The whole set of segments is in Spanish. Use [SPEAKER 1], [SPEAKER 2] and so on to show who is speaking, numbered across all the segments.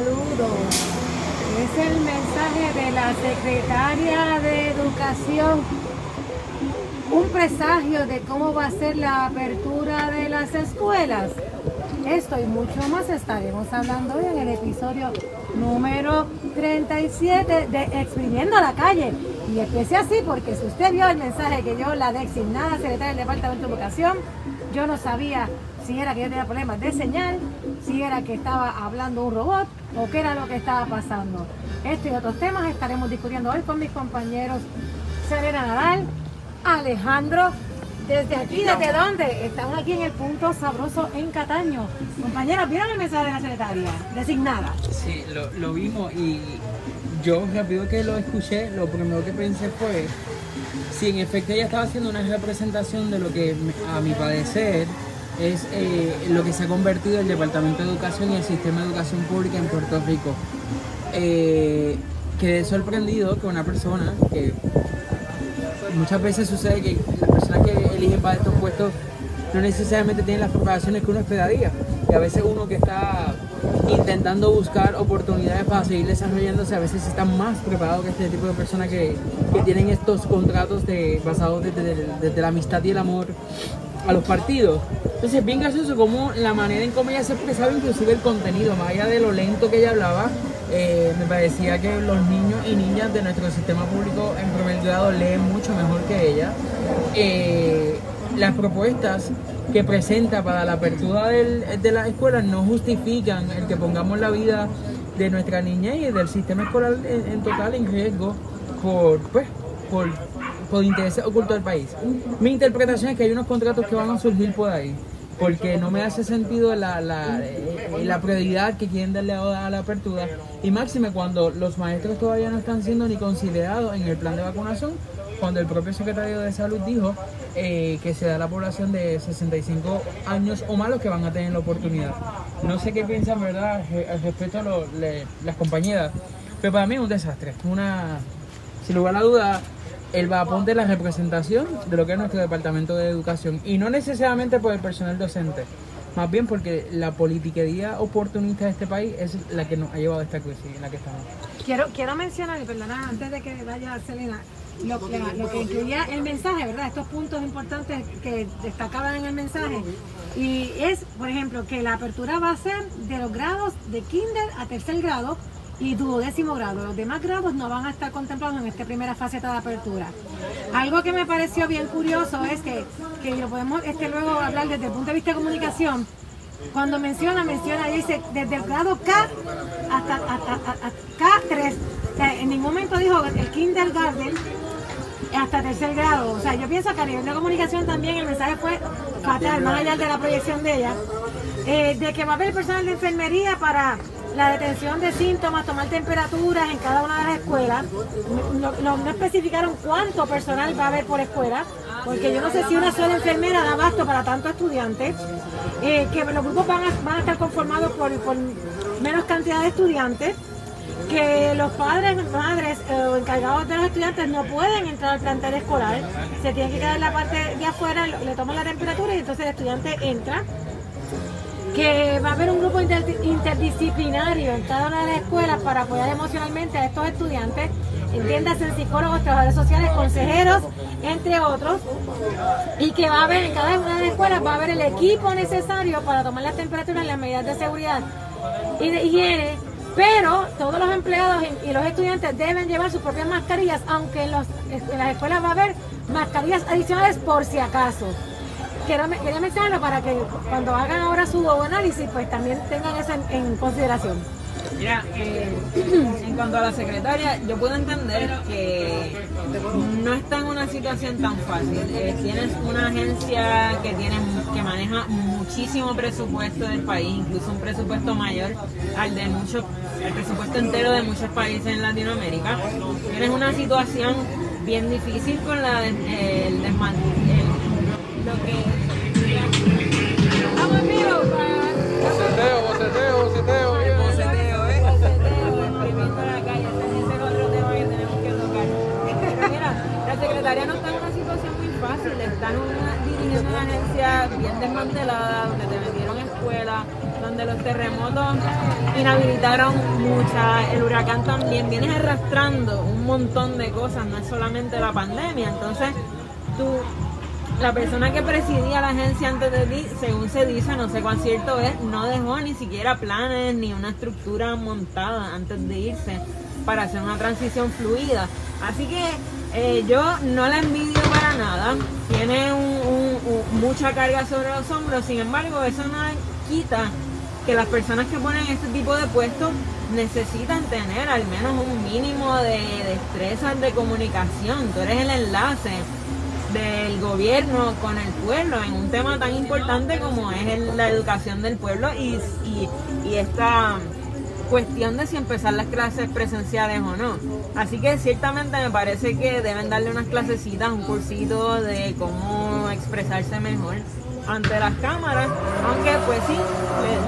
[SPEAKER 1] Saludos. Es el mensaje de la secretaria de Educación. Un presagio de cómo va a ser la apertura de las escuelas. Esto y mucho más estaremos hablando hoy en el episodio número 37 de Exprimiendo la calle. Y empecé así porque si usted vio el mensaje que yo, la designada secretaria del Departamento de Educación, yo no sabía si era que yo tenía problemas de señal, si era que estaba hablando un robot o qué era lo que estaba pasando. Esto y otros temas estaremos discutiendo hoy con mis compañeros Serena Nadal, Alejandro, desde aquí, ¿desde dónde? Estamos aquí en el punto sabroso en Cataño. Compañeros, ¿vieron el mensaje de la secretaria? Designada.
[SPEAKER 2] Sí, lo, lo vimos y yo rápido que lo escuché, lo primero que pensé fue si en efecto ella estaba haciendo una representación de lo que a mi parecer es eh, lo que se ha convertido el Departamento de Educación y el sistema de educación pública en Puerto Rico. Eh, quedé sorprendido que una persona que muchas veces sucede que las personas que eligen para estos puestos no necesariamente tienen las preparaciones que uno esperaría. Y a veces uno que está intentando buscar oportunidades para seguir desarrollándose, a veces están más preparados que este tipo de personas que, que tienen estos contratos de, basados desde, desde la amistad y el amor a los partidos. Entonces es bien gracioso como la manera en cómo ella se expresaba, inclusive el contenido, más allá de lo lento que ella hablaba, eh, me parecía que los niños y niñas de nuestro sistema público en primer grado leen mucho mejor que ella. Eh, las propuestas que presenta para la apertura de las escuelas no justifican el que pongamos la vida de nuestra niña y del sistema escolar en, en total en riesgo por, pues, por por intereses ocultos del país. Mi interpretación es que hay unos contratos que van a surgir por ahí, porque no me hace sentido la, la, eh, la prioridad que quieren darle a la apertura, y máxime cuando los maestros todavía no están siendo ni considerados en el plan de vacunación, cuando el propio secretario de salud dijo eh, que se da a la población de 65 años o más los que van a tener la oportunidad. No sé qué piensan, ¿verdad?, al respecto a lo, le, las compañeras, pero para mí es un desastre, una, sin lugar a duda, el va a poner la representación de lo que es nuestro departamento de educación y no necesariamente por el personal docente, más bien porque la politiquería oportunista de este país es la que nos ha llevado a esta crisis en la que estamos.
[SPEAKER 1] Quiero, quiero mencionar, y perdona, antes de que vaya Selena, lo, que- lo que incluía el mensaje, ¿verdad? Estos puntos importantes que destacaban en el mensaje. Y es, por ejemplo, que la apertura va a ser de los grados de kinder a tercer grado y duodécimo grado. Los demás grados no van a estar contemplados en esta primera faceta de apertura. Algo que me pareció bien curioso es que, que lo podemos este, luego hablar desde el punto de vista de comunicación. Cuando menciona, menciona, dice desde el grado K hasta, hasta- hasta- hasta K3. O sea, en ningún momento dijo el kindergarten hasta tercer grado. O sea, yo pienso que a nivel de comunicación también el mensaje fue fatal, más allá de la proyección de ella, eh, de que va a haber personal de enfermería para la detención de síntomas, tomar temperaturas en cada una de las escuelas. No, especificaron cuánto personal va a haber por escuela, porque yo no sé si una sola enfermera da abasto para tantos estudiantes, eh, que los grupos van a, estar conformados por, menos cantidad de estudiantes que los padres, madres eh, o encargados de los estudiantes no pueden entrar al plantel escolar, se tienen que quedar en la parte de afuera, le toman la temperatura y entonces el estudiante entra. Que va a haber un grupo inter- interdisciplinario en cada una de las escuelas para apoyar emocionalmente a estos estudiantes, entiéndase en psicólogos, trabajadores sociales, consejeros, entre otros, y que va a haber en cada una de las escuelas va a haber el equipo necesario para tomar las temperaturas las medidas de seguridad y de higiene, pero todos los empleados y los estudiantes deben llevar sus propias mascarillas, aunque en, los- en las escuelas va a haber mascarillas adicionales por si acaso. Quiero, quería mencionarlo para que cuando hagan ahora su análisis, pues también tengan eso en, consideración.
[SPEAKER 3] Mira, eh, en cuanto a la secretaria, yo puedo entender que no está en una situación tan fácil. Eh, tienes una agencia que tiene que maneja muchísimo presupuesto del país, incluso un presupuesto mayor al de muchos, el presupuesto entero de muchos países en Latinoamérica. Tienes una situación bien difícil con la de- el el- lo que Vamos en vivo, pa-
[SPEAKER 4] Boceteo, boceteo, boceteo, bien.
[SPEAKER 3] Boceteo, ¿eh? Boceteo, exprimiendo la calle. Ese es otro tema que tenemos que tocar. Pero mira, la secretaria no está en una situación muy fácil. Está en una- dirigiendo una agencia bien desmantelada, donde te metieron escuela, donde los terremotos inhabilitaron muchas, el huracán también viene arrastrando un montón de cosas, no es solamente la pandemia. Entonces, tú, la persona que presidía la agencia antes de ti, según se dice, no sé cuán cierto es, no dejó ni siquiera planes ni una estructura montada antes de irse para hacer una transición fluida. Así que eh, yo no la envidio para nada, tiene mucha carga sobre los hombros, sin embargo eso no quita que las personas que ponen este tipo de puestos necesitan tener al menos un mínimo de destrezas de comunicación. Tú eres el enlace del gobierno con el pueblo en un tema tan importante como es la educación del pueblo y, y esta cuestión de si empezar las clases presenciales o no. Así que ciertamente me parece que deben darle unas clasecitas, un cursito de cómo expresarse mejor ante las cámaras, aunque pues sí,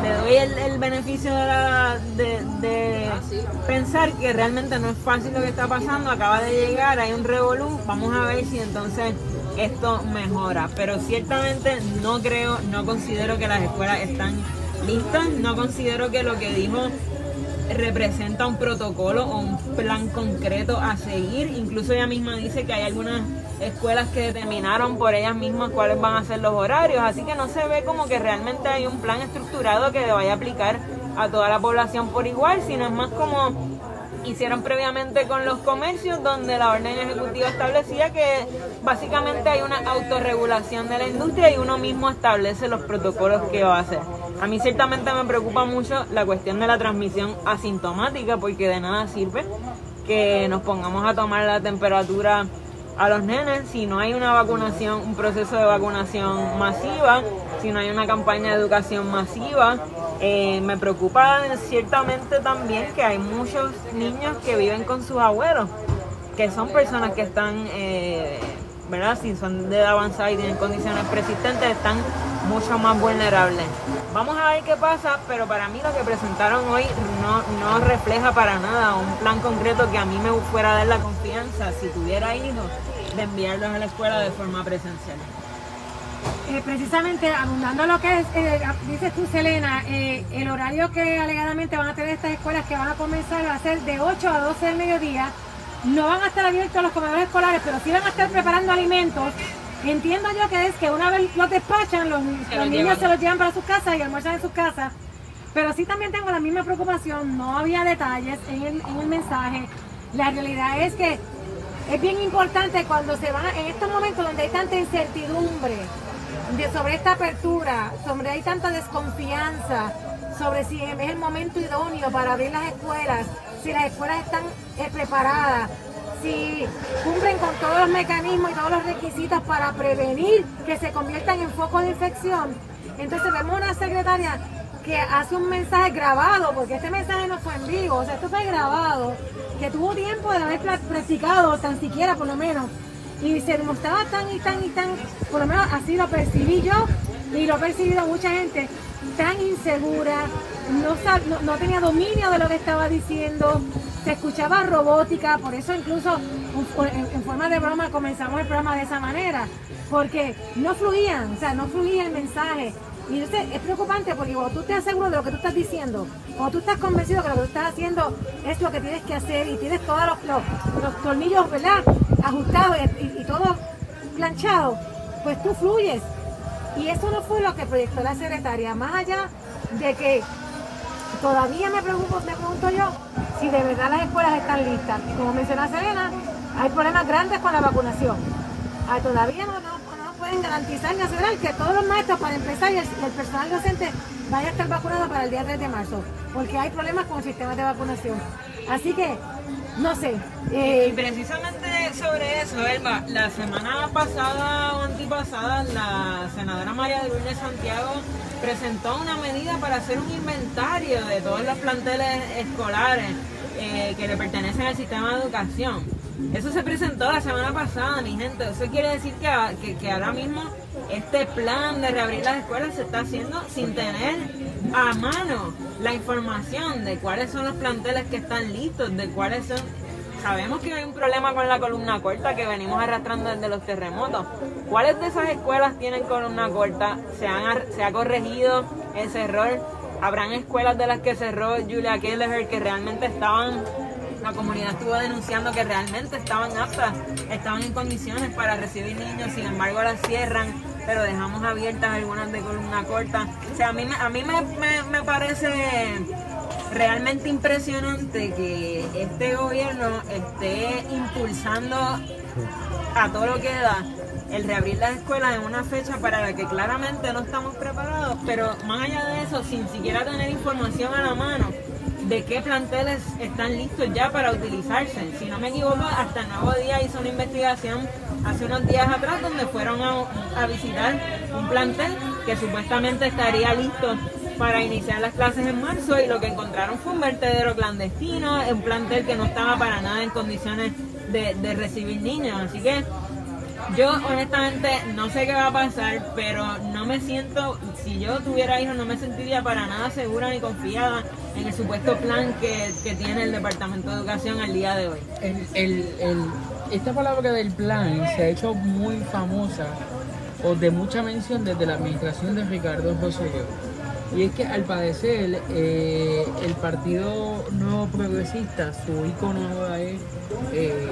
[SPEAKER 3] le, doy el, beneficio de, de, pensar que realmente no es fácil lo que está pasando, acaba de llegar, hay un revolú, vamos a ver si entonces esto mejora, pero ciertamente no creo, no considero que las escuelas están listas, no considero que lo que dijo representa un protocolo o un plan concreto a seguir. Incluso ella misma dice que hay algunas escuelas que determinaron por ellas mismas cuáles van a ser los horarios, así que no se ve como que realmente hay un plan estructurado que vaya a aplicar a toda la población por igual, sino es más como hicieron previamente con los comercios, donde la orden ejecutiva establecía que básicamente hay una autorregulación de la industria y uno mismo establece los protocolos que va a hacer. A mí ciertamente me preocupa mucho la cuestión de la transmisión asintomática, porque de nada sirve que nos pongamos a tomar la temperatura a los nenes si no hay una vacunación, un proceso de vacunación masiva, si no hay una campaña de educación masiva. Eh, me preocupa ciertamente también que hay muchos niños que viven con sus abuelos, que son personas que están, eh, ¿verdad? Si son de edad avanzada y tienen condiciones persistentes, están mucho más vulnerables. Vamos a ver qué pasa, pero para mí lo que presentaron hoy no, no refleja para nada un plan concreto que a mí me fuera a dar la confianza, si tuviera hijos, de enviarlos a la escuela de forma presencial.
[SPEAKER 1] Eh, precisamente abundando lo que es, eh, dices tú Selena, eh, el horario que alegadamente van a tener estas escuelas que van a comenzar va a ser de 8 a 12 del mediodía. No van a estar abiertos los comedores escolares, pero sí van a estar preparando alimentos Entiendo yo que es que una vez los despachan, los, niños se los llevan para sus casas y almuerzan en sus casas. Pero sí también tengo la misma preocupación, no había detalles en el, mensaje. La realidad es que es bien importante cuando se van, en estos momentos donde hay tanta incertidumbre sobre esta apertura, sobre hay tanta desconfianza, sobre si es el momento idóneo para abrir las escuelas, si las escuelas están eh, preparadas, si cumplen con todos los mecanismos y todos los requisitos para prevenir que se conviertan en focos de infección, entonces vemos una secretaria que hace un mensaje grabado, porque este mensaje no fue en vivo, o sea, esto fue grabado, que tuvo tiempo de haber practicado, tan siquiera por lo menos, y se demostraba tan y tan y tan, por lo menos así lo percibí yo, y lo ha percibido mucha gente, tan insegura, no, no tenía dominio de lo que estaba diciendo, se escuchaba robótica, por eso incluso en, forma de broma comenzamos el programa de esa manera, porque no fluían, o sea, no fluía el mensaje. Y es preocupante porque cuando tú te aseguras de lo que tú estás diciendo, cuando tú estás convencido que lo que estás haciendo es lo que tienes que hacer y tienes todos los, los, tornillos, ¿verdad? Ajustados y, y todo planchado, pues tú fluyes. Y eso no fue lo que proyectó la secretaria, más allá de que todavía me, preocupo, me pregunto yo si de verdad las escuelas están listas. Como menciona Serena, hay problemas grandes con la vacunación. Todavía no, no, pueden garantizar asegurar que todos los maestros, para empezar, y el, personal docente vaya a estar vacunado para el día 3 de marzo, porque hay problemas con el sistema de vacunación. Así que, no sé.
[SPEAKER 3] Eh, y precisamente sobre eso, Elba, la semana pasada o antipasada, la senadora María de Lourdes Santiago presentó una medida para hacer un inventario de todos los planteles escolares eh, que le pertenecen al sistema de educación. Eso se presentó la semana pasada, mi gente. Eso quiere decir que, que, ahora mismo este plan de reabrir las escuelas se está haciendo sin tener a mano la información de cuáles son los planteles que están listos, de cuáles son sabemos que hay un problema con la columna corta que venimos arrastrando desde los terremotos. ¿Cuáles de esas escuelas tienen columna corta? ¿Se, han, se ha corregido ese error? Habrán escuelas de las que cerró Julia Kelleher que realmente estaban, la comunidad estuvo denunciando que realmente estaban aptas, estaban en condiciones para recibir niños, sin embargo las cierran, pero dejamos abiertas algunas de columna corta. O sea, a mí, me- a mí me, me- me parece realmente impresionante que este gobierno esté impulsando a todo lo que da el reabrir las escuelas en una fecha para la que claramente no estamos preparados, pero más allá de eso, sin siquiera tener información a la mano de qué planteles están listos ya para utilizarse. Si no me equivoco, hasta el Nuevo Día hizo una investigación hace unos días atrás donde fueron a, visitar un plantel que supuestamente estaría listo para iniciar las clases en marzo y lo que encontraron fue un vertedero clandestino, un plantel que no estaba para nada en condiciones de recibir niños. Así que yo honestamente no sé qué va a pasar, pero no me siento, si yo tuviera hijos, no me sentiría para nada segura ni confiada en el supuesto plan que, que tiene el Departamento de Educación al día de hoy.
[SPEAKER 2] El, el- el- esta palabra del plan se ha hecho muy famosa o de mucha mención desde la administración de Ricardo Rosselló. Y es que al parecer eh, el Partido Nuevo Progresista, su icono es eh,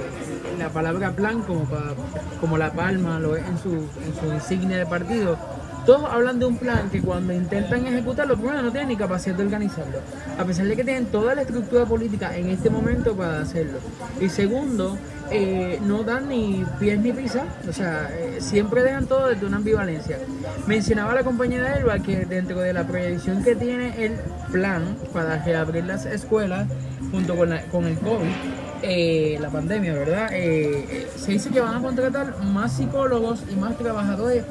[SPEAKER 2] la palabra plan como, pa- como la palma lo es en su, en su insignia de partido. Todos hablan de un plan que cuando intentan ejecutarlo, primero no tienen ni capacidad de organizarlo, a pesar de que tienen toda la estructura política en este momento para hacerlo. Y segundo, eh, no dan ni pies ni pisa, o sea, eh, siempre dejan todo desde una ambivalencia. Mencionaba la compañera Elba que dentro de la proyección que tiene el plan para reabrir las escuelas junto con, la- con el COVID, eh, la pandemia, ¿verdad? Eh, eh, se dice que van a contratar más psicólogos y más trabajadores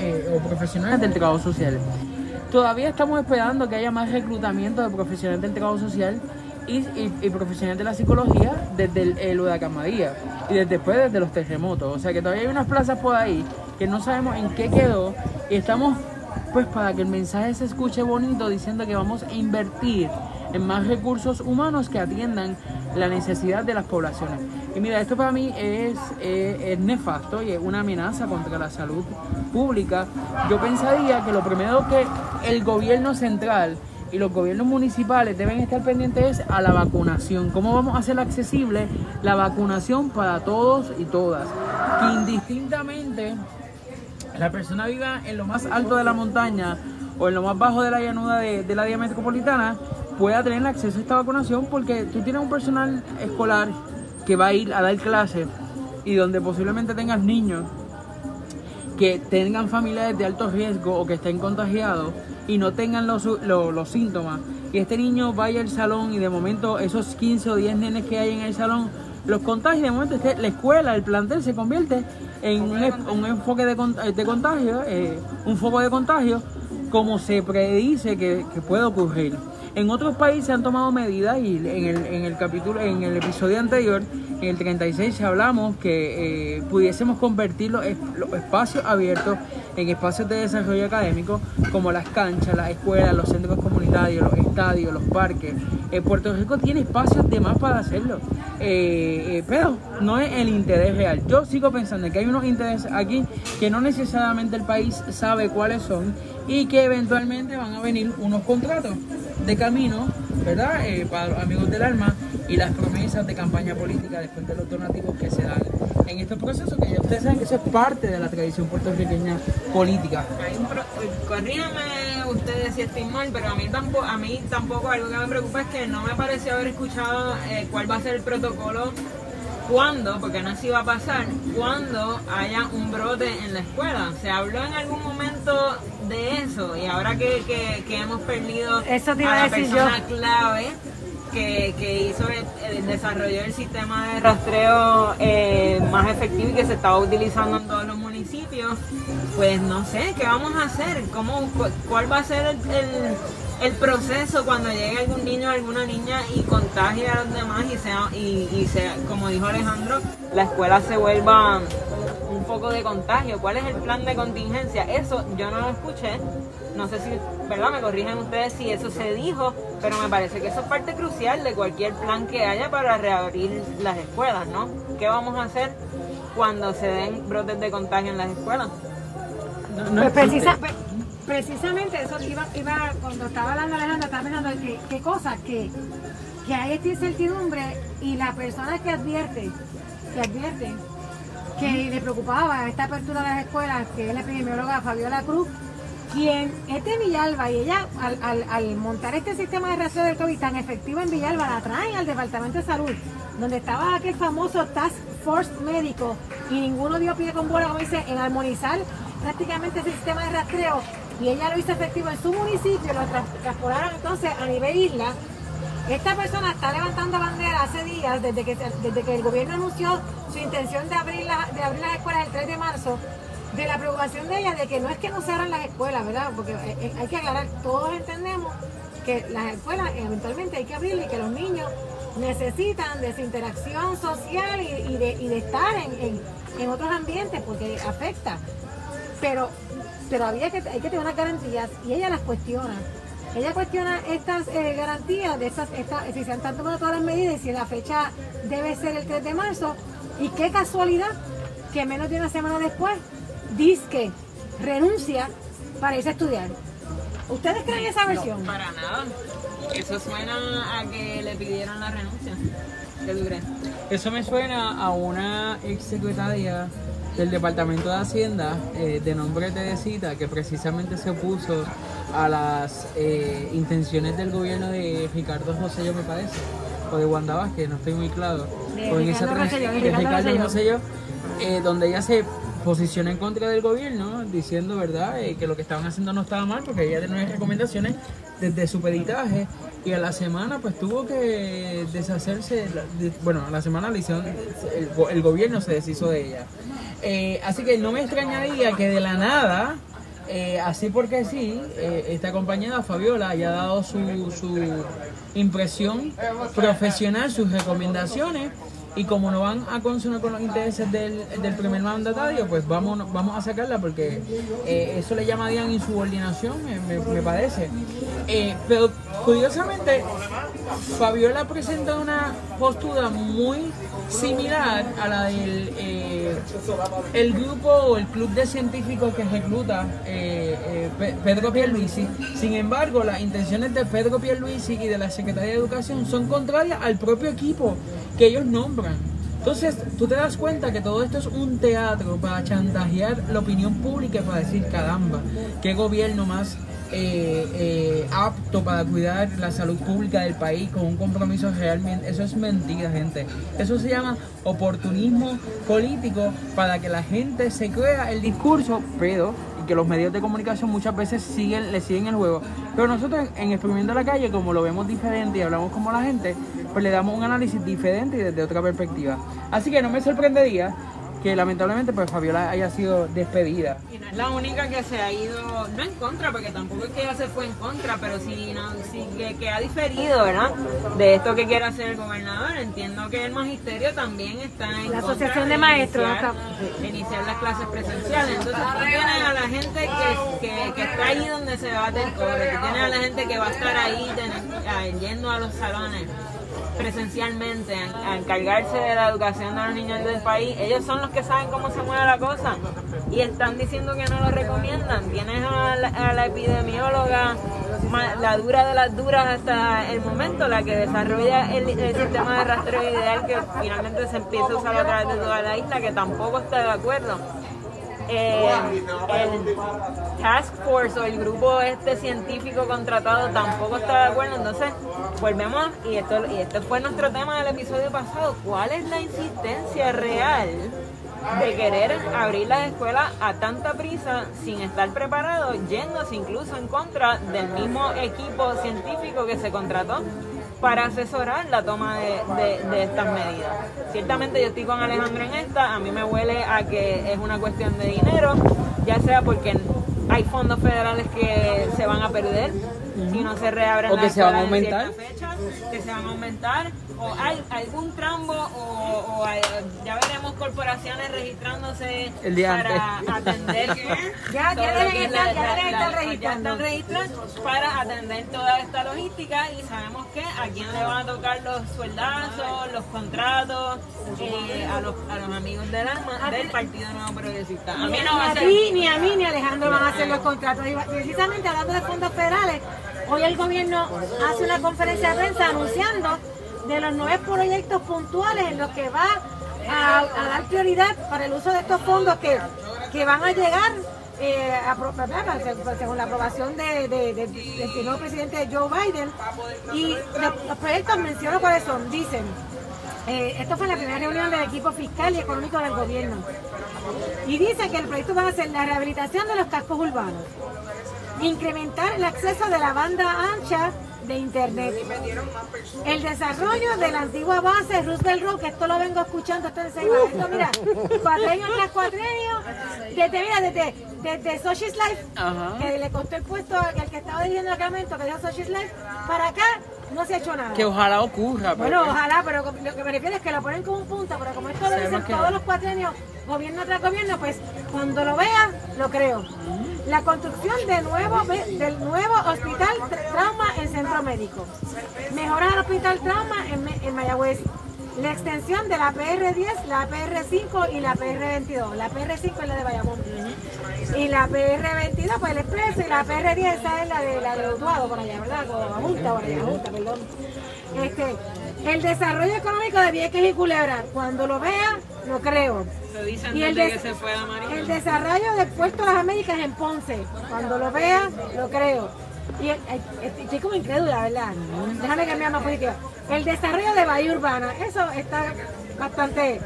[SPEAKER 2] eh, o profesionales del trabajo social. Todavía estamos esperando que haya más reclutamiento de profesionales del trabajo social y, y- y profesionales de la psicología desde el, el huracán María y desde después desde los terremotos. O sea que todavía hay unas plazas por ahí que no sabemos en qué quedó y estamos pues para que el mensaje se escuche bonito diciendo que vamos a invertir en más recursos humanos que atiendan la necesidad de las poblaciones. Y mira, esto para mí es, es nefasto y es una amenaza contra la salud pública. Yo pensaría que lo primero que el gobierno central y los gobiernos municipales deben estar pendientes es a la vacunación. ¿Cómo vamos a hacer accesible la vacunación para todos y todas? Que indistintamente la persona viva en lo más alto de la montaña o en lo más bajo de la llanura de, de la área metropolitana pueda tener acceso a esta vacunación porque tú tienes un personal escolar que va a ir a dar clases y donde posiblemente tengas niños que tengan familiares de alto riesgo o que estén contagiados y no tengan los, los, los síntomas y este niño vaya al salón y de momento esos 15 o 10 nenes que hay en el salón los contagia y de momento la escuela, el plantel se convierte en un, enfoque de, de contagio, eh, un foco de contagio como se predice que, que puede ocurrir. En otros países han tomado medidas y en el, en el capítulo, en el episodio anterior, en el 36, hablamos que eh, pudiésemos convertir los, es- los espacios abiertos en espacios de desarrollo académico como las canchas, las escuelas, los centros comunitarios, los estadios, los parques. Eh, Puerto Rico tiene espacios de más para hacerlo, Eh, eh, pero no es el interés real. Yo sigo pensando que hay unos intereses aquí que no necesariamente el país sabe cuáles son y que eventualmente van a venir unos contratos de camino, ¿verdad? Para los amigos del alma y las promesas de campaña política después de los donativos que se dan en estos procesos, que ya ustedes saben que eso es parte de la tradición puertorriqueña política.
[SPEAKER 3] Hay un pro- corríjame ustedes si estoy mal, pero a mí tampoco, a mí tampoco algo que me preocupa es que no me pareció haber escuchado eh, cuál va a ser el protocolo cuando, porque no si va a pasar, cuando haya un brote en la escuela. Se habló en algún momento de eso y ahora que, que- que hemos perdido
[SPEAKER 1] Eso te iba a
[SPEAKER 3] la
[SPEAKER 1] decir
[SPEAKER 3] persona
[SPEAKER 1] yo.
[SPEAKER 3] clave que, hizo el, el- desarrolló el sistema de rastreo eh, más efectivo y que se estaba utilizando en todos los municipios, pues no sé, ¿qué vamos a hacer? ¿Cómo, cu- ¿Cuál va a ser el, el- proceso cuando llegue algún niño o alguna niña y contagie a los demás y sea, y, y como dijo Alejandro, la escuela se vuelva un foco de contagio? ¿Cuál es el plan de contingencia? Eso yo no lo escuché. No sé si, ¿verdad? Me corrigen ustedes si eso se dijo, pero me parece que eso es parte crucial de cualquier plan que haya para reabrir las escuelas, ¿no? ¿Qué vamos a hacer cuando se den brotes de contagio en las escuelas?
[SPEAKER 2] No, no
[SPEAKER 1] Pues precisa- pues, precisamente eso iba, iba cuando estaba hablando Alejandra, estaba pensando que, qué cosa, que, que hay esta incertidumbre y la persona que advierte, que advierte que le preocupaba esta apertura de las escuelas, que es la epidemióloga Fabiola Cruz, quien es de Villalba y ella al, montar este sistema de rastreo del COVID tan efectivo en Villalba la traen al Departamento de Salud, donde estaba aquel famoso Task Force médico y ninguno dio pie con bola, como dice, en armonizar prácticamente ese sistema de rastreo y ella lo hizo efectivo en su municipio, lo transportaron entonces a nivel isla. Esta persona está levantando bandera hace días, desde que, desde que el gobierno anunció su intención de abrir, la- de abrir las escuelas el 3 de marzo, de la preocupación de ella de que no es que no se abran las escuelas, ¿verdad? Porque eh, eh, hay que aclarar, todos entendemos que las escuelas eventualmente hay que abrirlas y que los niños necesitan de esa interacción social y, de, estar en, otros ambientes porque afecta. Pero, pero había que, hay que tener unas garantías y ella las cuestiona. Ella cuestiona estas eh, garantías de estas, esta- si se han tomado todas las medidas y si la fecha debe ser el 3 de marzo. Y qué casualidad que menos de una semana después dice que renuncia para irse a estudiar. ¿Ustedes creen esa versión?
[SPEAKER 3] Para nada. Eso suena a que le pidieron la renuncia. ¿Qué tú crees?
[SPEAKER 2] Eso me suena a una ex secretaria del Departamento de Hacienda eh, de nombre Teresita que precisamente se opuso a las eh, intenciones del gobierno de Ricardo José, me parece, o de Wanda Vázquez, no estoy muy claro,
[SPEAKER 1] De
[SPEAKER 2] o en
[SPEAKER 1] Ricardo
[SPEAKER 2] esa
[SPEAKER 1] Rosselló, de
[SPEAKER 2] de
[SPEAKER 1] Ricardo
[SPEAKER 2] Ricardo
[SPEAKER 1] Rosselló.
[SPEAKER 2] Rosselló, eh, donde ella se posiciona en contra del gobierno diciendo verdad Eh, que lo que estaban haciendo no estaba mal porque ella tenía recomendaciones desde su peritaje y a la semana pues tuvo que deshacerse de- bueno a la semana le hicieron el gobierno se deshizo de ella. Eh, así que no me extrañaría que de la nada eh, así porque sí, eh, esta compañera Fabiola haya dado su, su impresión profesional, sus recomendaciones y como no van a consonar con los intereses del, del primer mandatario, pues vamos, vamos a sacarla porque eh, eso le llamarían insubordinación, me, me- me parece. Eh, pero curiosamente, Fabiola presenta una postura muy similar a la del eh, el grupo o el club de científicos que recluta eh, eh, Pe- Pedro Pierluisi. Sin embargo, las intenciones de Pedro Pierluisi y de la Secretaría de Educación son contrarias al propio equipo que ellos nombran. Entonces, tú te das cuenta que todo esto es un teatro para chantajear la opinión pública y para decir, caramba, qué gobierno más eh, eh, apto para cuidar la salud pública del país con un compromiso realmente. Eso es mentira, gente. Eso se llama oportunismo político para que la gente se crea el discurso, pero que los medios de comunicación muchas veces siguen, le siguen el juego. Pero nosotros en Exprimiendo la Calle, como lo vemos diferente y hablamos como la gente, pues le damos un análisis diferente y desde otra perspectiva. Así que no me sorprendería que lamentablemente pues Fabiola haya sido despedida.
[SPEAKER 3] Y no es la única que se ha ido, no en contra, porque tampoco es que ella se fue en contra, pero sí, no, sí que, que ha diferido, ¿verdad? De esto que quiere hacer el gobernador. Entiendo que el magisterio también está en
[SPEAKER 1] La Asociación de Maestros,
[SPEAKER 3] Iniciar, de iniciar las clases presenciales. Entonces tú tienes a la gente que, que, que está ahí donde se bate el cobre, tú tienes a la gente que va a estar ahí ten- a- yendo a los salones presencialmente a, encargarse de la educación de los niños del país, ellos son los que saben cómo se mueve la cosa y están diciendo que no lo recomiendan. Tienes a la, epidemióloga, la dura de las duras hasta el momento, la que desarrolla el, el sistema de rastreo ideal que finalmente se empieza a usar a través de toda la isla, que tampoco está de acuerdo. Eh, el Task Force o el grupo este científico contratado tampoco está de acuerdo, entonces volvemos y esto, y este fue nuestro tema del episodio pasado, ¿cuál es la insistencia real de querer abrir las escuelas a tanta prisa sin estar preparados, yéndose incluso en contra del mismo equipo científico que se contrató para asesorar la toma de, de- de estas medidas. Ciertamente yo estoy con Alejandro en esta, a mí me huele a que es una cuestión de dinero, ya sea porque hay fondos federales que se van a perder si no se reabren
[SPEAKER 2] O que
[SPEAKER 3] las
[SPEAKER 2] se van a
[SPEAKER 3] escuelas en
[SPEAKER 2] aumentar.
[SPEAKER 3] ciertas fechas, que se van a aumentar, o hay algún trambo, o, o hay- ya veremos corporaciones registrándose
[SPEAKER 2] El día
[SPEAKER 3] para
[SPEAKER 2] antes.
[SPEAKER 3] atender.
[SPEAKER 1] Ya- ya deben estar- ya deben estar
[SPEAKER 3] ya
[SPEAKER 1] registrando.
[SPEAKER 3] para atender toda esta logística y sabemos que a quién le van a tocar los sueldazos, los contratos, eh, a, los, a los amigos del alma del Partido Nuevo Progresista. A mí no va a
[SPEAKER 1] Ni
[SPEAKER 3] ser.
[SPEAKER 1] ni a mí, ni a Alejandro van a hacer los contratos. Y precisamente hablando de fondos federales, hoy el gobierno hace una conferencia de prensa anunciando de los nueve proyectos puntuales en los que va a, dar prioridad para el uso de estos fondos que, que van a llegar eh, según la aprobación de, de- de- del nuevo presidente Joe Biden. Y los, proyectos menciono cuáles son. Dicen, eh, esto fue la primera reunión del equipo fiscal y económico del gobierno. Y dice que el proyecto va a ser la rehabilitación de los cascos urbanos, incrementar el acceso de la banda ancha de internet, el desarrollo de la antigua base Roosevelt Road, que esto lo vengo escuchando esto. Esto, mira, cuatrenio tras cuatrenio, desde, mira, desde, desde Socialist Life,
[SPEAKER 2] Ajá.
[SPEAKER 1] que le costó el puesto al que estaba dirigiendo el cargamento, que dijo Socialist Life, para acá no se ha hecho nada.
[SPEAKER 2] Que ojalá ocurra.
[SPEAKER 1] Bueno,
[SPEAKER 2] porque-
[SPEAKER 1] ojalá, pero lo que me refiero es que lo ponen como un punto, pero como esto lo dicen todos
[SPEAKER 2] no.
[SPEAKER 1] los cuatrenios, gobierno tras gobierno, pues cuando lo vea, lo creo. La construcción del nuevo hospital tra- trauma en centro médico. Mejorar el hospital trauma en, en Mayagüez. La extensión de la PR10, la PR5 y la PR22. La PR5 es la de Bayamón. Y la PR22, pues el expreso, y la PR10 esa es la de la de Utuado por allá, ¿verdad? Con Junta, por allá, Junta, perdón. Este, el desarrollo económico de Vieques y Culebra, cuando lo vea, lo creo.
[SPEAKER 3] Se dicen
[SPEAKER 1] Y el,
[SPEAKER 3] que se fue a María.
[SPEAKER 1] el desarrollo del puerto de las Américas en Ponce, cuando lo vea, lo creo. Y el- el- estoy como incrédula, ¿verdad? Déjame cambiar más positiva. El desarrollo de Bahía Urbana, eso está bastante...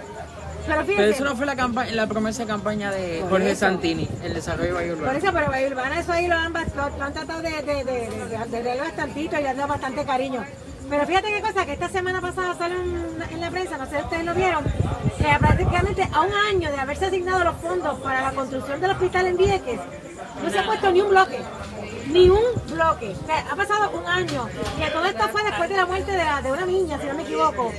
[SPEAKER 1] Pero
[SPEAKER 2] Pero
[SPEAKER 1] fíjense,
[SPEAKER 2] eso no fue la, campa- la promesa de campaña de
[SPEAKER 1] Por
[SPEAKER 2] Jorge
[SPEAKER 1] eso.
[SPEAKER 2] Santini, el desarrollo de Bahía
[SPEAKER 1] Por
[SPEAKER 2] Urbana.
[SPEAKER 1] eso, pero Bahía Urbana, eso ahí lo han, lo, lo han tratado de, de, de, de, de bastantito y le han dado bastante cariño. Pero fíjate qué cosa, que esta semana pasada salió en, en la prensa, no sé si ustedes lo vieron, que prácticamente a un año de haberse asignado los fondos para la construcción del hospital en Vieques, no se ha puesto ni un bloque. Ni un bloque. O sea, ha pasado un año. Y todo esto fue después de la muerte de, la- de una niña, si no me equivoco,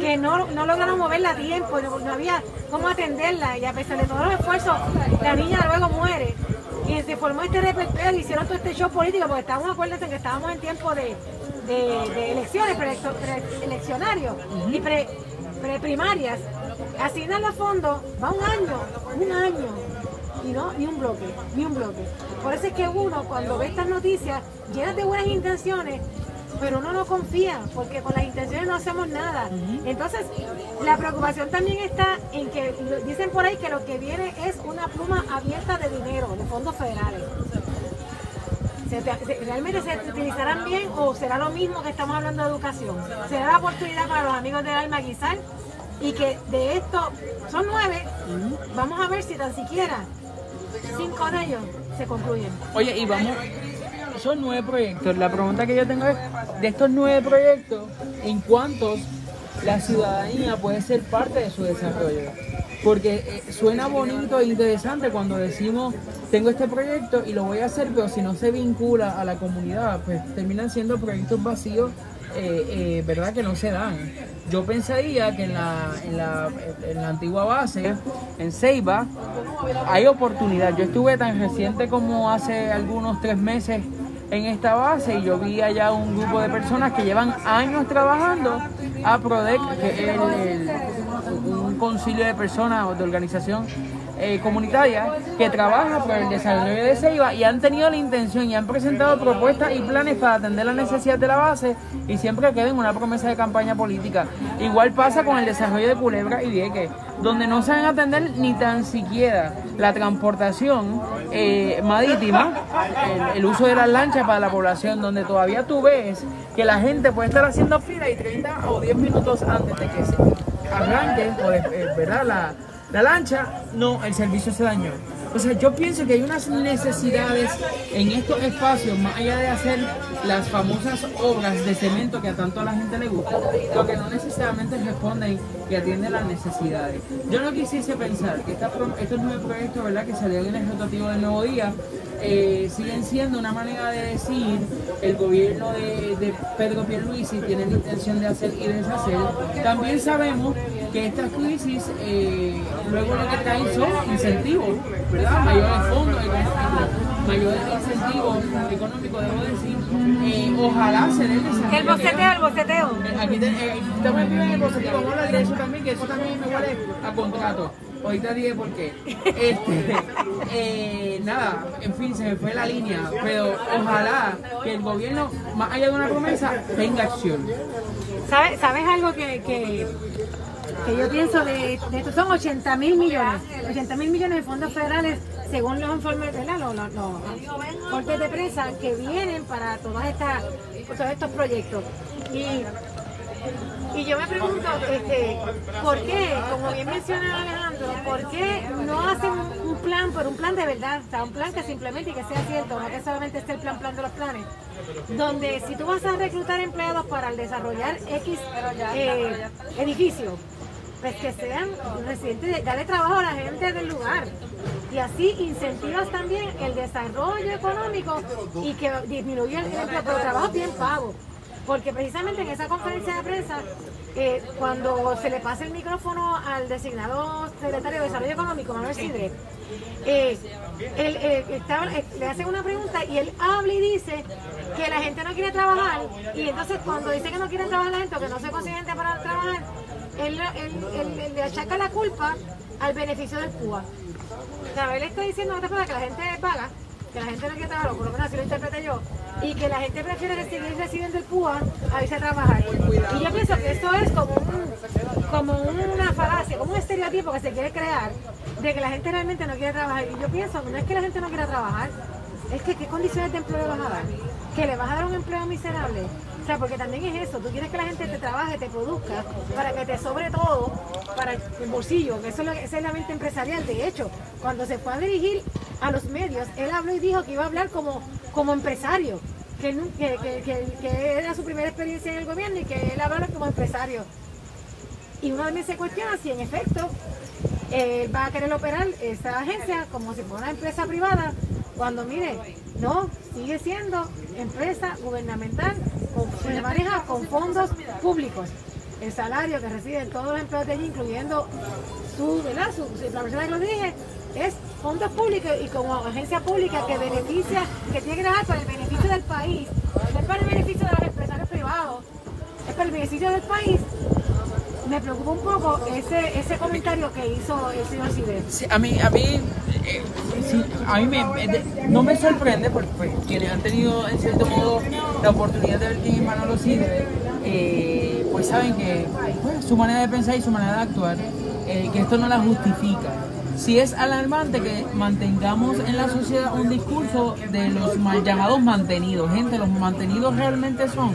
[SPEAKER 1] que no, no lograron moverla a tiempo, no, no había cómo atenderla. Y a pesar de todos los esfuerzos, la niña luego muere. Y se formó este repertorio y hicieron todo este show político, porque estábamos, acuérdense que estábamos en tiempo de, de- de elecciones, preeleccionarios y pre, preprimarias. Asignan los fondos, va un año, un año, y no, ni un bloque, ni un bloque. Por eso es que uno, cuando ve estas noticias llenas de buenas intenciones, pero uno no confía, porque con las intenciones no hacemos nada. Entonces, la preocupación también está en que dicen por ahí que lo que viene es una pluma abierta de dinero, de fondos federales. ¿Se te- se- ¿Realmente se utilizarán bien o será lo mismo que estamos hablando de educación? ¿Será la oportunidad para los amigos del alma guisar? Y que de esto son nueve, vamos a ver si tan siquiera cinco de ellos se concluyen.
[SPEAKER 2] Oye, y vamos, son nueve proyectos. La pregunta que yo tengo es, de estos nueve proyectos, ¿en cuántos la ciudadanía puede ser parte de su desarrollo? Porque eh, suena bonito e interesante cuando decimos, tengo este proyecto y lo voy a hacer, pero si no se vincula a la comunidad, pues terminan siendo proyectos vacíos, eh, eh, ¿verdad? Que no se dan. Yo pensaría que en la, en la, en la antigua base, en Ceiba, hay oportunidad. Yo estuve tan reciente como hace algunos tres meses en esta base y yo vi allá un grupo de personas que llevan años trabajando a PRODEC, el- concilio de personas o de organización eh, comunitaria que trabaja por el desarrollo de Ceiba y han tenido la intención y han presentado propuestas y planes para atender las necesidades de la base y siempre queda en una promesa de campaña política. Igual pasa con el desarrollo de Culebra y Vieques, donde no saben atender ni tan siquiera la transportación eh, marítima, el, el uso de las lanchas para la población, donde todavía tú ves que la gente puede estar haciendo fila y 30 o 10 minutos antes de que se arranque, o de- eh, ¿verdad? La, la lancha, no, el servicio se dañó. O sea, yo pienso que hay unas necesidades en estos espacios, más allá de hacer las famosas obras de cemento que a tanto a la gente le gusta, lo que no necesariamente responden y atienden las necesidades. Yo no quisiese pensar que esta estos nueve proyectos ¿verdad? que salieron en el rotativo del Nuevo Día eh, siguen siendo una manera de decir el gobierno de, de Pedro Pierluisi tiene la intención de hacer y deshacer. También sabemos que estas crisis eh, luego lo que traen son incentivos, ¿verdad? Mayores fondos económicos, mayores incentivos económicos, debo decir. Eh, ojalá se den esa
[SPEAKER 1] El boceteo, el boceteo.
[SPEAKER 2] Aquí te, eh, estamos en vivo en el boceteo, vamos a hablar de eso también, que eso también me huele a contrato. Ahorita dije por qué. Este, eh, nada, en fin, se me fue la línea, pero ojalá que el gobierno, más allá de una promesa, tenga acción.
[SPEAKER 1] ¿Sabes, ¿Sabes algo que, que, que yo pienso de, de esto? Son 80 mil millones. 80 mil millones de fondos federales, según los informes, ¿verdad? Los, los, los cortes de prensa que vienen para todas estas, todos estos proyectos. Y, y yo me pregunto, este, ¿por qué, como bien menciona Alejandro, por qué no hacen un, plan, pero un plan de verdad? O un plan que simplemente que sea cierto, no que solamente esté el plan, plan de los planes donde si tú vas a reclutar empleados para desarrollar X eh, edificios, pues que sean residentes, de, darle trabajo a la gente del lugar. Y así incentivas también el desarrollo económico y que disminuya el empleo, pero trabajo bien pago. Porque precisamente en esa conferencia de prensa, eh, cuando se le pasa el micrófono al designado secretario de Desarrollo Económico, Manuel Sidre, eh, eh, le hacen una pregunta y él habla y dice que la gente no quiere trabajar y entonces cuando dice que no quiere trabajar la gente o que no se consigue gente para trabajar, él, le achaca la culpa al beneficio del PUA. O sea, él está diciendo que la gente es vaga, que la gente no quiere trabajar, o por lo menos así lo interpreté yo, y que la gente prefiere seguir recibiendo el PUA a irse a trabajar. Y yo pienso que esto es como, como una falacia, como un estereotipo que se quiere crear de que la gente realmente no quiere trabajar. Y yo pienso, no es que la gente no quiera trabajar, es que qué condiciones de empleo le vas a dar. Que le vas a dar un empleo miserable. Sea, porque también es eso, tú quieres que la gente te trabaje, te produzca, para que te sobre todo para el bolsillo, que eso es lo que- esa es la mente empresarial. De hecho, cuando se fue a dirigir a los medios, él habló y dijo que iba a hablar como, como empresario, que, que, que- era su primera experiencia en el gobierno y que él hablara como empresario. Y uno también se cuestiona si en efecto él va a querer operar esta agencia como si fuera una empresa privada, cuando mire, no, sigue siendo empresa gubernamental, se maneja con fondos públicos. El salario que reciben todos los empleados de allí, incluyendo su, ¿verdad? Su- la persona que lo dije, es fondos públicos y como agencia pública que beneficia, que tiene que trabajar para el beneficio del país, no es para el beneficio de los empresarios privados, es para el beneficio del país. Me preocupa un poco ese, ese comentario que hizo el señor.
[SPEAKER 2] Sí, a mí, a mí, eh, a mí me, no me sorprende porque pues, quienes han tenido en cierto modo la oportunidad de ver quién es Manolo Sidre, eh, pues saben que pues, su manera de pensar y su manera de actuar, eh, que esto no la justifica. Sí es alarmante que mantengamos en la sociedad un discurso de los mal llamados mantenidos. Gente, los mantenidos realmente son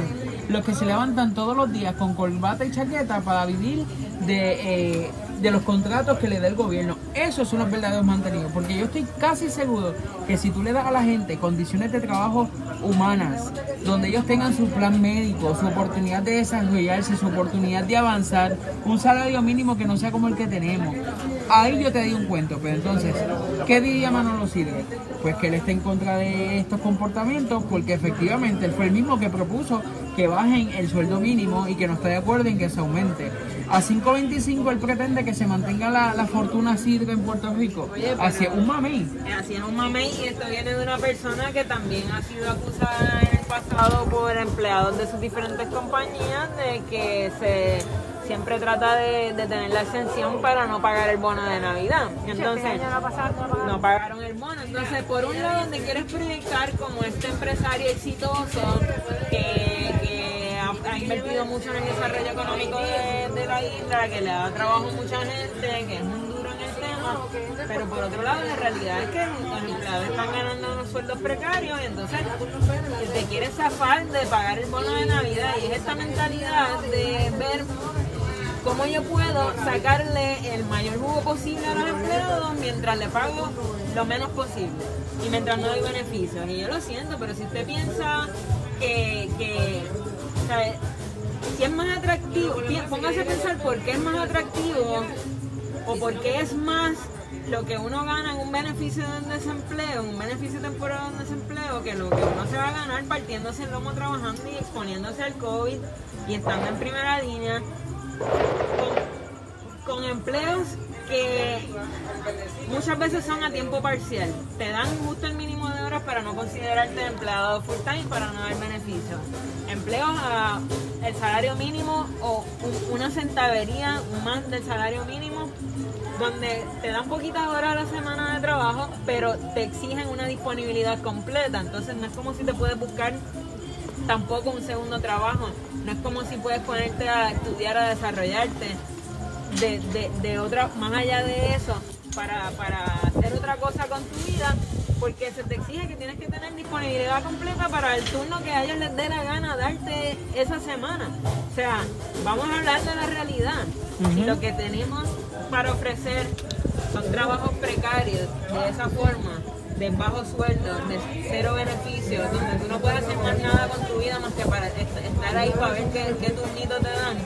[SPEAKER 2] los que se levantan todos los días con corbata y chaqueta para vivir de, eh, de los contratos que le da el gobierno. Esos son los verdaderos mantenidos, porque yo estoy casi seguro que si tú le das a la gente condiciones de trabajo humanas, donde ellos tengan su plan médico, su oportunidad de desarrollarse, su oportunidad de avanzar, un salario mínimo que no sea como el que tenemos, ahí yo te di un cuento. Pero entonces, ¿qué diría Manolo Sidre? Pues que él está en contra de estos comportamientos, porque efectivamente él fue el mismo que propuso que bajen el sueldo mínimo y que no está de acuerdo en que se aumente. A 5.25 él pretende que se mantenga la, la fortuna Sidre en Puerto Rico.
[SPEAKER 3] Oye, pero-
[SPEAKER 2] Hacia un mamey.
[SPEAKER 3] Así es un mamey y esto viene de una persona que también ha sido acusada en el pasado por empleados de sus diferentes compañías de que se siempre trata de, de tener la exención para no pagar el bono de Navidad. Entonces,
[SPEAKER 1] Este año no
[SPEAKER 3] pagaron el bono. Entonces, por un lado, donde quieres proyectar como este empresario exitoso que, que ha, invertido mucho en el desarrollo económico de, la isla, que le da trabajo a mucha gente, que es un duro en el tema. Pero por otro lado, la realidad es que los empleados están ganando unos sueldos precarios y entonces te quieres zafar de pagar el bono de Navidad. Y es esta mentalidad de ver cómo yo puedo sacarle el mayor jugo posible a los empleados mientras le pago lo menos posible y mientras no doy beneficios. Y yo lo siento, pero si usted piensa que o sea, si es más atractivo, póngase a pensar por qué es más atractivo o por qué es más lo que uno gana en un beneficio de desempleo, en un beneficio temporal de desempleo, que lo que uno se va a ganar partiéndose el lomo trabajando y exponiéndose al COVID y estando en primera línea, con, con empleos que muchas veces son a tiempo parcial. Te dan justo el mínimo de horas para no considerarte empleado full time para no dar beneficio. Empleos a el salario mínimo o un- una centavería más del salario mínimo donde te dan poquitas horas a la semana de trabajo, pero te exigen una disponibilidad completa. Entonces no es como si te puedes buscar tampoco un segundo trabajo. No es como si puedes ponerte a estudiar, a desarrollarte de, de, de otra, más allá de eso, para, para hacer otra cosa con tu vida, porque se te exige que tienes que tener disponibilidad completa para el turno que a ellos les dé la gana darte esa semana. O sea, vamos a hablar de la realidad. Y lo que tenemos para ofrecer son trabajos precarios, de esa forma, de bajo sueldo, de cero beneficios, donde tú no puedes hacer más nada con tu vida más que para est- estar ahí para ver qué, qué turnitos te dan.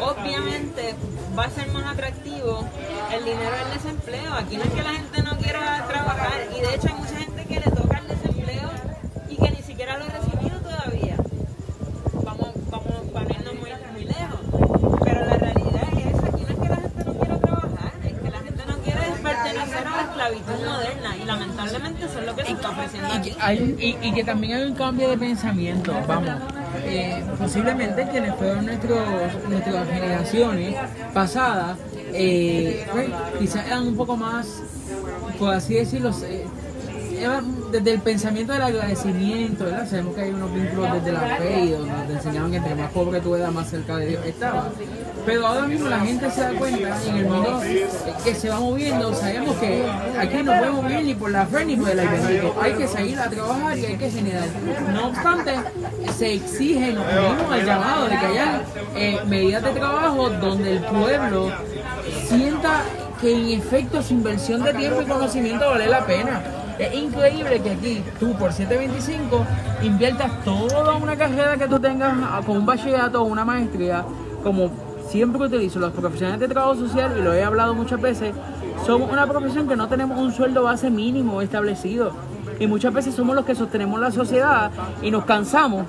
[SPEAKER 3] Obviamente va a ser más atractivo el dinero del desempleo. Aquí no es que la gente no quiera trabajar y de hecho hay mucha gente que le toca el desempleo y que ni siquiera lo ha recibido todavía. Vamos, vamos, no irnos muy, muy lejos. Pero la realidad es esa, aquí no es que la gente no quiera trabajar, es que la gente no quiere pertenecer a la esclavitud moderna y lamentablemente eso es lo que se está ofreciendo
[SPEAKER 2] Y
[SPEAKER 3] aquí.
[SPEAKER 2] que, hay, y, y que también hay un cambio de pensamiento, vamos. Eh, posiblemente quienes fueron nuestros, nuestras generaciones pasadas, eh, pues, quizás eran un poco más, por así decirlo, desde el pensamiento del agradecimiento, ¿verdad? Sabemos que hay unos vínculos desde la fe donde te enseñaban que entre más pobre tú eras, más cerca de Dios estabas. Pero ahora mismo la gente se da cuenta en el mundo que se va moviendo, sabemos que aquí no podemos vivir ni por la fe ni por el alimento. Hay que salir a trabajar y hay que generar. No obstante, se exige, nos unimos al llamado de que haya eh, medidas de trabajo donde el pueblo sienta que en efecto su inversión de tiempo y conocimiento vale la pena. Es increíble que aquí tú por 725 inviertas toda una carrera que tú tengas con un bachillerato o una maestría, como siempre utilizo los profesionales de trabajo social, y lo he hablado muchas veces, somos una profesión que no tenemos un sueldo base mínimo establecido. Y muchas veces somos los que sostenemos la sociedad y nos cansamos.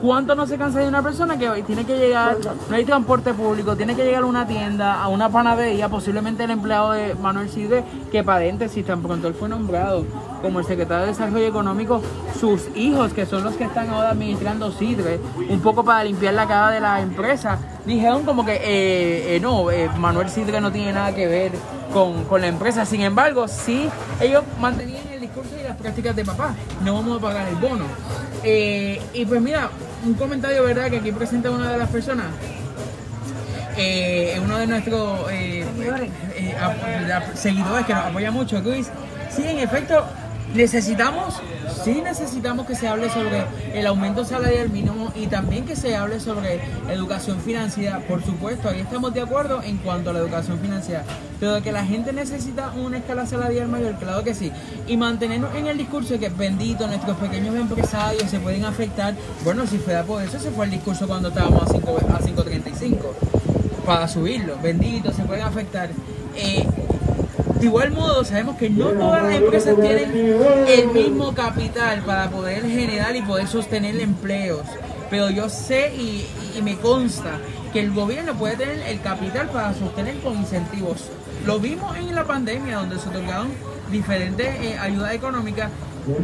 [SPEAKER 2] ¿Cuánto no se cansa de una persona que tiene que llegar, no hay transporte público, tiene que llegar a una tienda, a una panadería, posiblemente el empleado de Manuel Sidre, que paréntesis, tan pronto él fue nombrado como el secretario de Desarrollo Económico, sus hijos, que son los que están ahora administrando Sidre, un poco para limpiar la cara de la empresa, dijeron como que eh, eh, no, eh, Manuel Sidre no tiene nada que ver con, con la empresa. Sin embargo, sí, ellos mantenían el discurso y las prácticas de papá. No vamos a pagar el bono. Y pues mira, un comentario, ¿verdad? Que aquí presenta una de las personas. Uno de nuestros seguidores que nos apoya mucho, Luis. Sí, en efecto, necesitamos, sí necesitamos que se hable sobre el aumento salarial mínimo y también que se hable sobre educación financiera. Por supuesto, ahí estamos de acuerdo en cuanto a la educación financiera. Pero de que la gente necesita una escala salarial mayor, claro que sí. Y mantenernos en el discurso de que bendito, nuestros pequeños empresarios se pueden afectar. Bueno, si fuera por eso, se fue el discurso cuando estábamos a 5 a 5.35 para subirlo. Bendito, se pueden afectar. Eh, de igual modo, sabemos que no todas las empresas tienen el mismo capital para poder generar y poder sostener empleos. Pero yo sé y, me consta que el gobierno puede tener el capital para sostener con incentivos. Lo vimos en la pandemia, donde se otorgaron diferentes eh, ayudas económicas,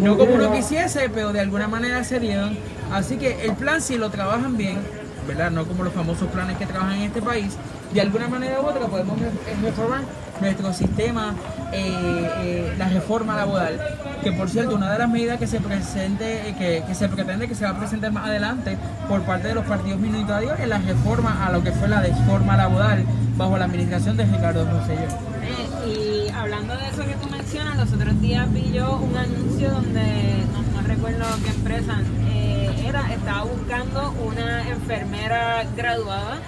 [SPEAKER 2] no como uno quisiese, pero de alguna manera se dieron. Así que el plan, si lo trabajan bien, ¿verdad? No como los famosos planes que trabajan en este país, de alguna manera u otra podemos reformar nuestro sistema, eh, eh, la reforma laboral, que por cierto, una de las medidas que se presente, eh, que, que se pretende que se va a presentar más adelante por parte de los partidos minoritarios es la reforma a lo que fue la reforma laboral bajo la administración de Ricardo Rosselló.
[SPEAKER 3] Eh, y hablando de eso que tú mencionas, los otros días vi yo un anuncio donde, no, no recuerdo qué empresa estaba buscando una enfermera graduada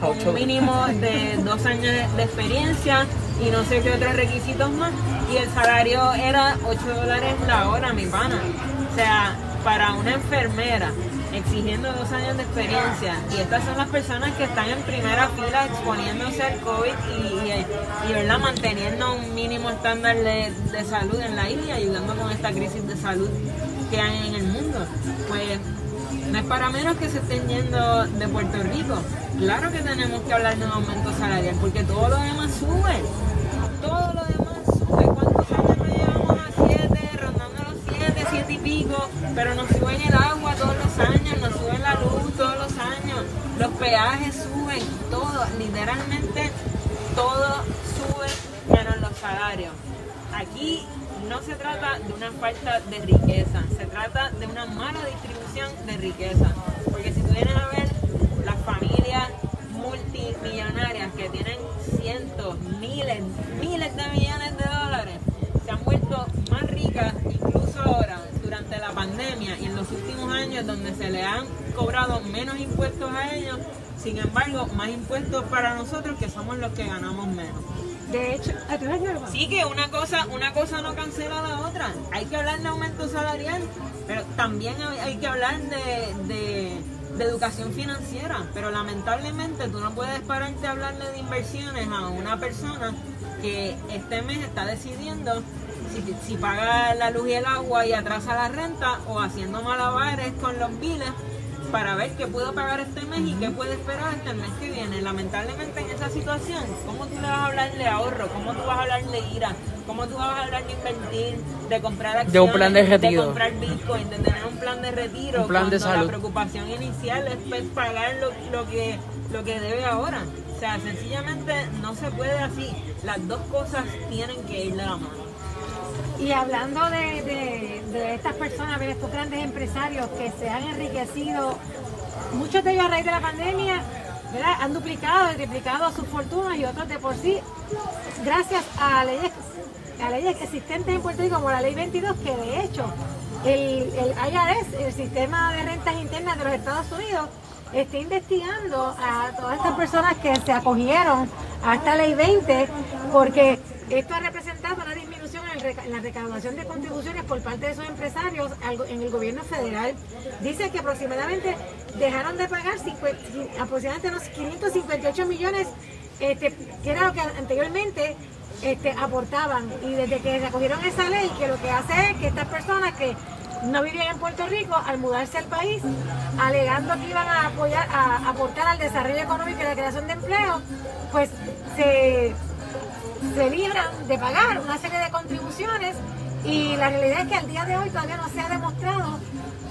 [SPEAKER 3] con un mínimo de dos años de, experiencia y no sé qué otros requisitos más. Y el salario era 8 dólares la hora, mi pana. O sea, para una enfermera exigiendo dos años de experiencia. Y estas son las personas que están en primera fila exponiéndose al COVID y, y, ¿verdad? manteniendo un mínimo estándar de, de salud en la isla y ayudando con esta crisis de salud que hay en el mundo. Pues no es para menos que se estén yendo de Puerto Rico. Claro que tenemos que hablar de un aumento salarial, porque todo lo demás sube. Todo lo demás sube. ¿Cuántos años nos llevamos a 7, rondando los 7, 7 y pico? Pero nos suben el agua todos los años, nos suben la luz todos los años, los peajes suben, todo, literalmente todo sube menos los salarios. Aquí no se trata de una falta de riqueza, se trata de una mala distribución de riqueza. Porque si tú vienes a ver las familias multimillonarias que tienen cientos, miles, miles de millones de dólares, se han vuelto más ricas incluso ahora, durante la pandemia y en los últimos años donde se le han cobrado menos impuestos a ellos, sin embargo, más impuestos para nosotros que somos los que ganamos menos.
[SPEAKER 1] De hecho,
[SPEAKER 3] sí que una cosa, una cosa no cancela la otra. Hay que hablar de aumento salarial, pero también hay, que hablar de, educación financiera. Pero lamentablemente tú no puedes pararte a hablarle de inversiones a una persona que este mes está decidiendo si, si paga la luz y el agua y atrasa la renta o haciendo malabares con los biles para ver qué puedo pagar este mes y qué puedo esperar hasta el mes que viene. Lamentablemente en esa situación, ¿cómo tú le vas a hablar de ahorro? ¿Cómo tú vas a hablar de ira? ¿Cómo tú vas a hablar de invertir, de comprar acciones,
[SPEAKER 2] de un plan de retiro,
[SPEAKER 3] de comprar bitcoin, de tener un plan de retiro?
[SPEAKER 2] Un plan de salud.
[SPEAKER 3] La preocupación inicial es pues, pagar lo, lo, que, lo que debe ahora. O sea, sencillamente no se puede así. Las dos cosas tienen que ir de la mano.
[SPEAKER 1] Y hablando de, estas personas, de estos grandes empresarios que se han enriquecido, muchos de ellos a raíz de la pandemia, han duplicado y triplicado sus fortunas y otros de por sí, gracias a leyes, a leyes existentes en Puerto Rico, como la ley 22, que de hecho el, el IRS, el sistema de rentas internas de los Estados Unidos, está investigando a todas estas personas que se acogieron a esta ley 20, porque esto ha representado una la recaudación de contribuciones por parte de esos empresarios en el gobierno federal. Dice que aproximadamente dejaron de pagar aproximadamente unos 558 millones, este, que era lo que anteriormente este, aportaban. Y desde que se acogieron esa ley, que lo que hace es que estas personas que no vivían en Puerto Rico, al mudarse al país, alegando que iban a apoyar, a aportar al desarrollo económico y la creación de empleo, pues se se libran de pagar una serie de contribuciones y la realidad es que al día de hoy todavía no se ha demostrado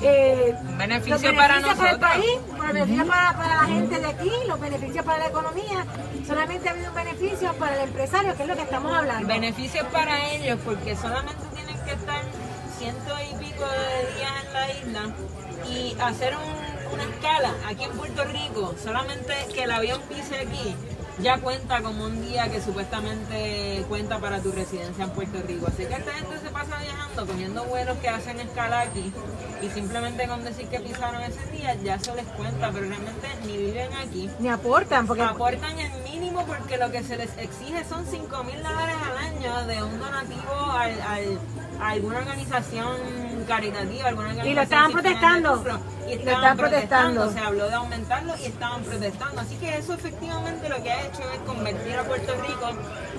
[SPEAKER 3] eh, beneficio para nosotros.
[SPEAKER 1] Para el país, los beneficios para, para, la gente de aquí, los beneficios para la economía. Solamente ha habido un beneficio para el empresario, que es lo que estamos hablando.
[SPEAKER 3] Beneficios para ellos, porque solamente tienen que estar ciento y pico de días en la isla y hacer una escala aquí en Puerto Rico, solamente que el avión pise aquí ya cuenta como un día que supuestamente cuenta para tu residencia en Puerto Rico. Así que esta gente se pasa viajando, cogiendo vuelos que hacen escala aquí y simplemente con decir que pisaron ese día ya se les cuenta, pero realmente ni viven aquí.
[SPEAKER 1] Ni aportan, porque
[SPEAKER 3] aportan el mínimo porque lo que se les exige son 5 mil dólares al año de un donativo al, alguna organización caritativa, alguna
[SPEAKER 1] Y lo estaban protestando.
[SPEAKER 3] y estaban protestando. Se habló de aumentarlo y estaban protestando. Así que eso efectivamente lo que ha hecho es convertir a Puerto Rico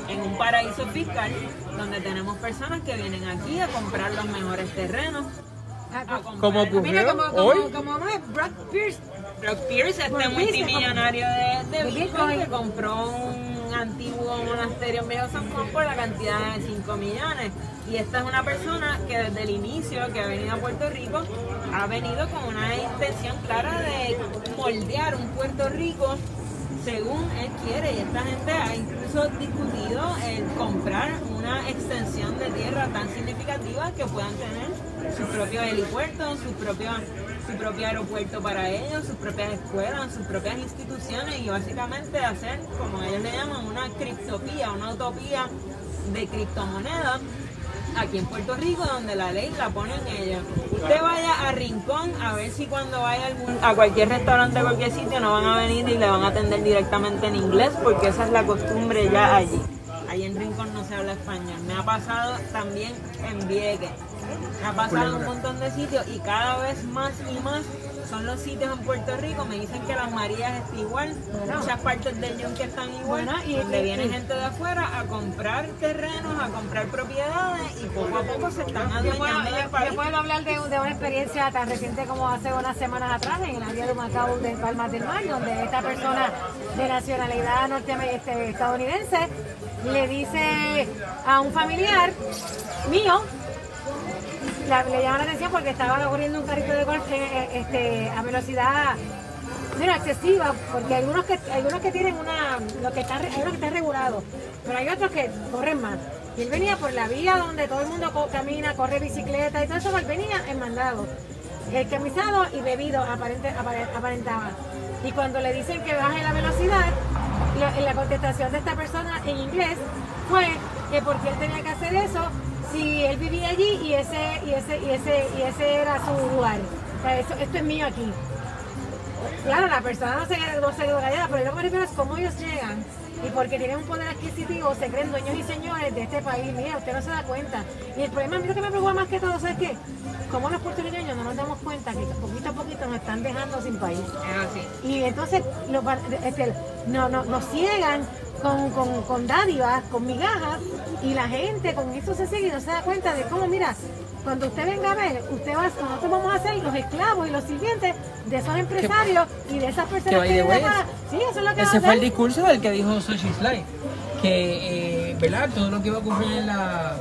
[SPEAKER 3] en un paraíso fiscal donde tenemos personas que vienen aquí a comprar los mejores terrenos.
[SPEAKER 2] como
[SPEAKER 1] Mira, como, como, como, Brock Pierce.
[SPEAKER 3] Brock Pierce, este multimillonario de, de Bitcoin, que compró un antiguo monasterio en Viejo San Juan por la cantidad de 5 millones. Y esta es una persona que desde el inicio que ha venido a Puerto Rico ha venido con una intención clara de moldear un Puerto Rico según él quiere. Y esta gente ha incluso discutido el comprar una extensión de tierra tan significativa que puedan tener su propio helipuerto, su propio, su propio aeropuerto para ellos, sus propias escuelas, sus propias instituciones y básicamente hacer, como ellos le llaman, una criptopía, una utopía de criptomonedas aquí en Puerto Rico, donde la ley la pone en ella. Usted vaya a Rincón a ver si cuando vaya a cualquier restaurante, a cualquier sitio, no van a venir y le van a atender directamente en inglés, porque esa es la costumbre ya allí. Ahí en Rincón no se habla español. Me ha pasado también en Vieques. Ha pasado un montón de sitios y cada vez más y más son los sitios en Puerto Rico, me dicen que las Marías está igual, muchas partes del Yunque están igual,
[SPEAKER 1] Bueno, y-
[SPEAKER 3] donde viene gente de afuera a comprar terrenos, a comprar propiedades y poco a poco se están adueñando del país.
[SPEAKER 1] puedo hablar de, de una experiencia tan reciente como hace unas semanas atrás en el área de Macao de Palmas del Mar, donde esta persona de nacionalidad norteamericana este, estadounidense le dice a un familiar mío, la- le llama la atención porque estaba corriendo un carrito de golf eh, este, a velocidad mira, excesiva, porque hay algunos que algunos que tienen una lo que está hay unos que están regulados, pero hay otros que corren más. Y él venía por la vía donde todo el mundo camina, corre bicicleta y todo eso, él venía en mandado, camisado y bebido aparente, apare- aparentaba. Y cuando le dicen que baje la velocidad, la, la contestación de esta persona en inglés fue que porque él tenía que hacer eso si él vivía allí y ese y ese y ese y ese era su lugar. O sea, eso- esto es mío aquí. Claro, la persona no se, no se quedó callada, pero lo que me refiero es cómo ellos llegan y porque tienen un poder adquisitivo, se creen dueños y señores de este país. Mira, usted no se da cuenta. Y el problema, a mí lo que me preocupa más que todo, ¿sabes qué? Como los puertorriqueños no nos damos cuenta que poquito a poquito nos están dejando sin país.
[SPEAKER 3] Es así.
[SPEAKER 1] Y entonces los este, no, no, nos ciegan con, con, con dádivas, con migajas, y la gente con eso se sigue y no se da cuenta de cómo, mira, cuando usted venga a ver, usted va, nosotros vamos a ser los esclavos y los sirvientes de esos empresarios y de esas
[SPEAKER 2] que
[SPEAKER 1] personas que
[SPEAKER 2] way,
[SPEAKER 1] acá. Sí, eso es lo que
[SPEAKER 2] Ese fue el discurso del que dijo Sushi Slide, que eh, todo lo que iba a ocurrir en la,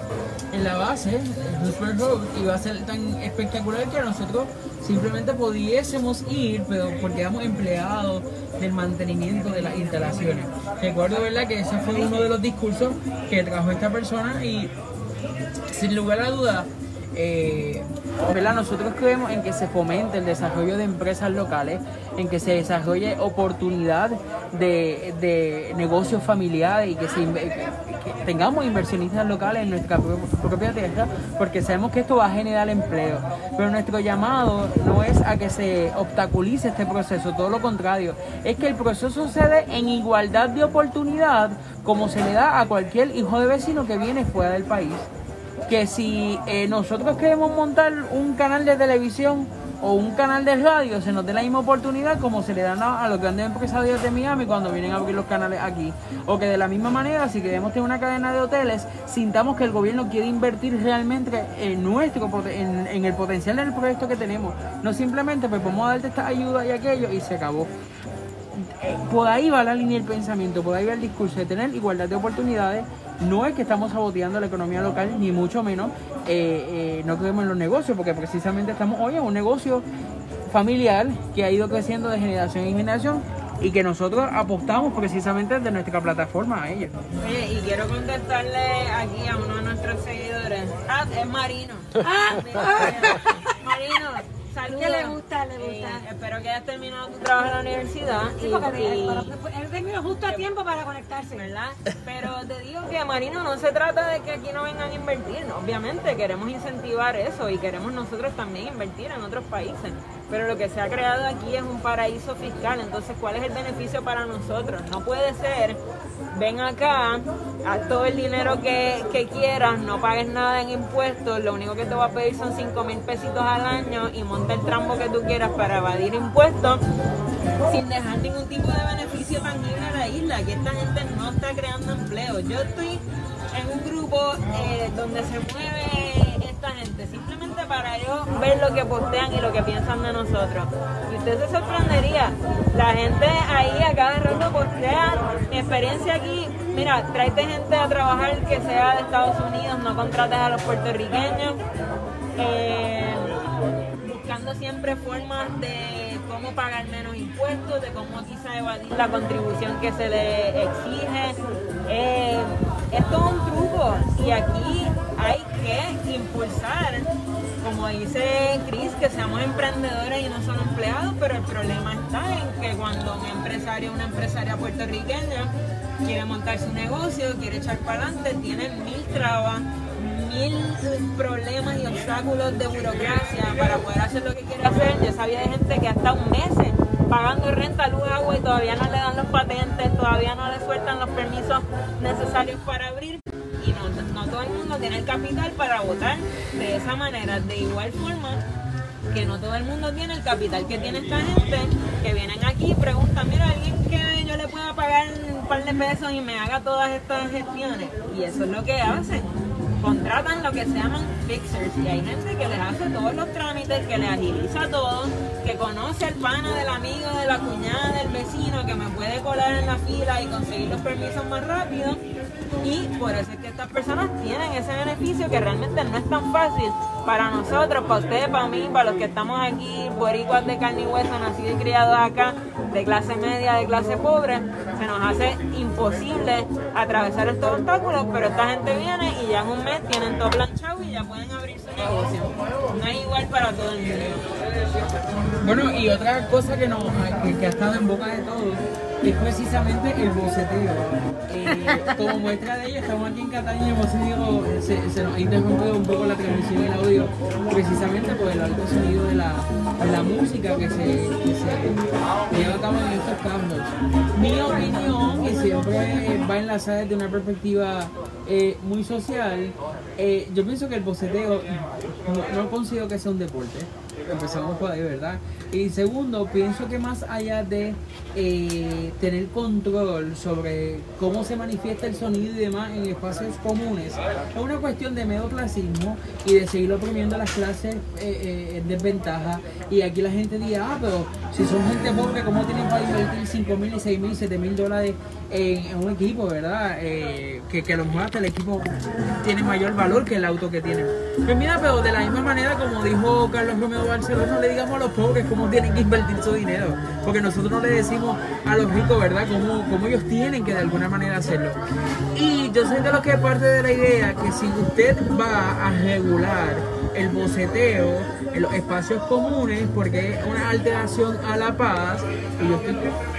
[SPEAKER 2] en la base, en Roosevelt Road, iba a ser tan espectacular que nosotros simplemente pudiésemos ir, pero porque éramos empleados del mantenimiento de las instalaciones. Recuerdo ¿verdad? que ese fue uno de los discursos que trajo esta persona y sin lugar a dudas, eh, nosotros creemos en que se fomente el desarrollo de empresas locales, en que se desarrolle oportunidad de, de negocios familiares y que, que- tengamos inversionistas locales en nuestra pro- propia tierra, porque sabemos que esto va a generar empleo. Pero nuestro llamado no es a que se obstaculice este proceso, todo lo contrario, es que el proceso se dé en igualdad de oportunidad como se le da a cualquier hijo de vecino que viene fuera del país que si eh, nosotros queremos montar un canal de televisión o un canal de radio, se nos dé la misma oportunidad como se le dan a, a los grandes empresarios de Miami cuando vienen a abrir los canales aquí. O que de la misma manera, si queremos tener una cadena de hoteles, sintamos que el gobierno quiere invertir realmente en nuestro en el potencial del proyecto que tenemos. No simplemente pues vamos a darte esta ayuda y aquello y se acabó eh, por ahí va la línea del pensamiento, por ahí va el discurso de tener igualdad de oportunidades. No es que estamos saboteando la economía local, ni mucho menos. eh, eh, no creemos en los negocios, porque precisamente estamos hoy en un negocio familiar que ha ido creciendo de generación en generación y que nosotros apostamos precisamente de nuestra plataforma a ella.
[SPEAKER 3] Oye, y quiero contestarle aquí a uno de nuestros seguidores. Ah, es Marino.
[SPEAKER 1] Ah,
[SPEAKER 3] Marino, saludos.
[SPEAKER 1] ¿Qué le gusta? Le
[SPEAKER 3] Eh,
[SPEAKER 1] gusta.
[SPEAKER 3] espero que hayas terminado tu trabajo en la universidad.
[SPEAKER 1] Sí,
[SPEAKER 3] y-
[SPEAKER 1] porque
[SPEAKER 3] y-
[SPEAKER 1] él terminó justo a tiempo para conectarse.
[SPEAKER 3] ¿verdad? Pero te digo que Marino no se trata de que aquí no vengan a invertir, ¿no? obviamente queremos incentivar eso y queremos nosotros también invertir en otros países, pero lo que se ha creado aquí es un paraíso fiscal, entonces ¿cuál es el beneficio para nosotros? No puede ser, ven acá, haz todo el dinero que, que quieras, no pagues nada en impuestos, lo único que te va a pedir son 5 mil pesitos al año y monta el trambo que tú quieras para evadir impuestos sin dejar ningún tipo de beneficio tangible a la isla, que esta gente no está creando empleo. Yo estoy en un grupo eh, donde se mueve gente, simplemente para yo ver lo que postean y lo que piensan de nosotros. Y usted se sorprendería, la gente ahí a cada rato postea mi experiencia aquí. Mira, tráete gente a trabajar que sea de Estados Unidos, no contrates a los puertorriqueños. Eh, buscando siempre formas de cómo pagar menos impuestos, de cómo quizá evadir la contribución que se le exige. Eh, es todo un truco y aquí que impulsar, como dice Chris, que seamos emprendedores y no solo empleados, pero el problema está en que cuando un empresario una empresaria puertorriqueña quiere montar su negocio, quiere echar para adelante, tiene mil trabas, mil problemas y obstáculos de burocracia para poder hacer lo que quiere hacer. Yo sabía de gente que ha estado meses pagando renta, luz, agua y todavía no le dan los patentes, todavía no le sueltan los permisos necesarios para abrir. El capital para votar de esa manera. De igual forma, que no todo el mundo tiene el capital que tiene esta gente, que vienen aquí y preguntan, mira, alguien que yo le pueda pagar un par de pesos y me haga todas estas gestiones. Y eso es lo que hacen. Contratan lo que se llaman fixers y hay gente que les hace todos los trámites, que les agiliza todo, que conoce al pana del amigo, de la cuñada, del vecino, que me puede colar en la fila y conseguir los permisos más rápido. Y por eso es que estas personas tienen ese beneficio que realmente no es tan fácil para nosotros, para ustedes, para mí, para los que estamos aquí, boricuas de carne y hueso, nacidos y criados acá, de clase media, de clase pobre, se nos hace imposible atravesar estos obstáculos, pero esta gente viene y ya en un mes tienen todo planchado y ya pueden abrir su negocio. No es igual para todo el mundo.
[SPEAKER 2] Bueno, y otra cosa que, nos, que, que ha estado en boca de todos es precisamente el boceteo. Eh, como muestra de ello, estamos aquí en Cataña y hemos tenido, se, nos ha interrumpido un poco la transmisión y el audio, precisamente por el alto sonido de la, música que se, que se lleva a cabo en estos campos. Mi opinión, que siempre va enlazada desde una perspectiva eh, muy social, eh, yo pienso que el boceteo no considero que sea un deporte empezamos por ahí, ¿verdad? Y segundo, pienso que más allá de eh, tener control sobre cómo se manifiesta el sonido y demás en espacios comunes, es una cuestión de medio clasismo y de seguir oprimiendo las clases eh, eh, en desventaja. Y aquí la gente dice, ah, pero si son gente pobre, ¿cómo tienen para invertir 5 mil, 6 mil, 7 mil dólares en, en un equipo, ¿verdad? Eh, que, que a lo mejor hasta el equipo tiene mayor valor que el auto que tienen. Pues mira, pero de la misma manera, como dijo Carlos Romeo Barcelona, no le digamos a los pobres cómo tienen que invertir su dinero. Porque nosotros no le decimos a los ricos, ¿verdad?, cómo, cómo ellos tienen que de alguna manera hacerlo. Y yo soy de los que parte de la idea que si usted va a regular el boceteo en los espacios comunes porque es una alteración a la paz y yo estoy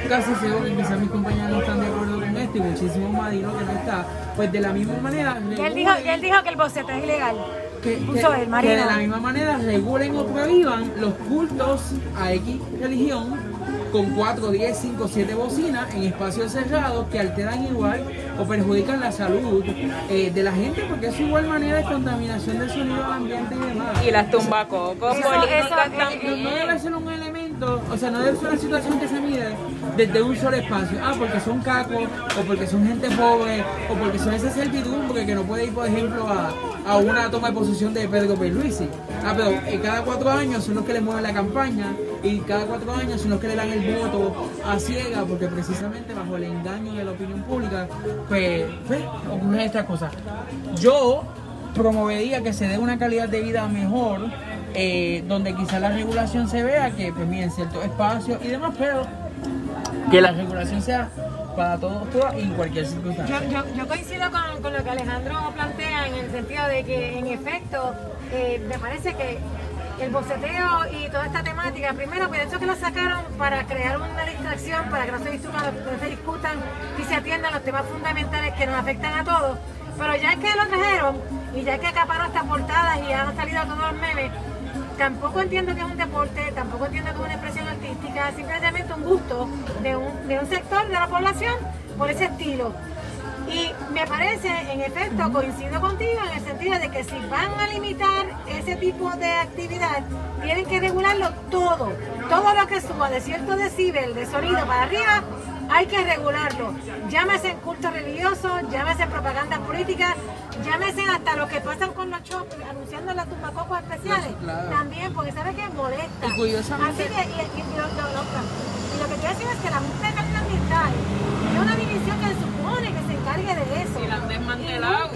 [SPEAKER 2] casi seguro que quizás mis compañeros no están de acuerdo con esto y muchísimos más digo que no está pues de la misma manera
[SPEAKER 1] él dijo, él dijo que el boceteo es ilegal.
[SPEAKER 2] Que, de la misma manera regulen o prohíban los cultos a X religión con 4, 10, 5, 7 bocinas en espacios cerrados que alteran igual o perjudican la salud eh, de la gente porque es igual manera de contaminación del sonido del ambiente y demás.
[SPEAKER 3] Y las tumbacocos
[SPEAKER 1] Eso-
[SPEAKER 3] políticas
[SPEAKER 1] eso-
[SPEAKER 2] No, no
[SPEAKER 3] también.
[SPEAKER 2] O sea, no ser una situación que se mide desde un solo espacio. Ah, porque son cacos, o porque son gente pobre, o porque son esa servidumbre que no puede ir, por ejemplo, a, a una toma de posición de Pedro Pierluisi. Ah, pero eh, cada cuatro años son los que le mueven la campaña, y cada cuatro años son los que le dan el voto a ciega, porque precisamente bajo el engaño de la opinión pública, pues, pues ocurren estas cosas. Yo promovería que se dé una calidad de vida mejor, eh, donde quizá la regulación se vea que, pues mira, en ciertos espacios y demás, pero que la regulación sea para todos, todas y en cualquier
[SPEAKER 1] Yo,
[SPEAKER 2] circunstancia.
[SPEAKER 1] yo, yo coincido con, con lo que Alejandro plantea en el sentido de que, en efecto, eh, me parece que el boceteo y toda esta temática, primero pienso que lo sacaron para crear una distracción, para que no se discutan, no se discutan y se atiendan los temas fundamentales que nos afectan a todos. Pero ya que lo trajeron y ya que acaparon estas portadas y han salido todos los memes, tampoco entiendo que es un deporte, tampoco entiendo que es una expresión artística, simplemente un gusto de un, de un sector de la población por ese estilo. Y me parece, en efecto, coincido contigo en el sentido de que si van a limitar ese tipo de actividad, tienen que regularlo todo. Todo lo que suba de cierto decibel de sonido para arriba, hay que regularlo. Llámese en culto religioso, llámese en propaganda política, llámese hasta lo que pasan con los shops anunciando las tumbacocos especiales.
[SPEAKER 2] Claro.
[SPEAKER 1] También, porque sabe que molesta.
[SPEAKER 2] Y curiosamente-
[SPEAKER 1] Así que, y, y- y lo, lo- lo- y lo que quiero decir es que la Junta de Calidad Ambiental es una división que se supone que se encargue de eso.
[SPEAKER 3] Y la han
[SPEAKER 1] Y
[SPEAKER 3] desmantelado.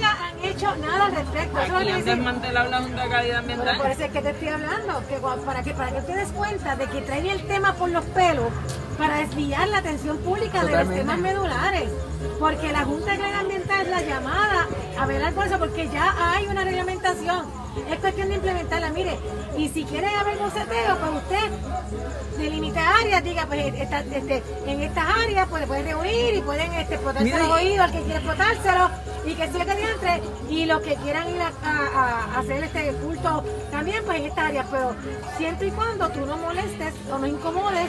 [SPEAKER 1] Hecho nada al respecto.
[SPEAKER 3] Aquí
[SPEAKER 1] que
[SPEAKER 3] han
[SPEAKER 1] decir.
[SPEAKER 3] desmantelado la Junta de Calidad Ambiental.
[SPEAKER 1] por eso es que te estoy hablando, que para que, para que te des cuenta de que traen el tema por los pelos para desviar la atención pública de los temas medulares. Porque la Junta de Calidad Ambiental es la llamada a velar por eso, porque ya hay una reglamentación. Es cuestión de implementarla. Mire, y si quiere haber boceteo, pues usted delimita áreas, diga, pues esta- este, en estas áreas pues, pueden reunir y pueden este, explotarse los oídos al que quiere explotárselo y que que entre y los que quieran ir a, a- a hacer este culto también pues en estas áreas, pero siempre y cuando tú no molestes o no incomodes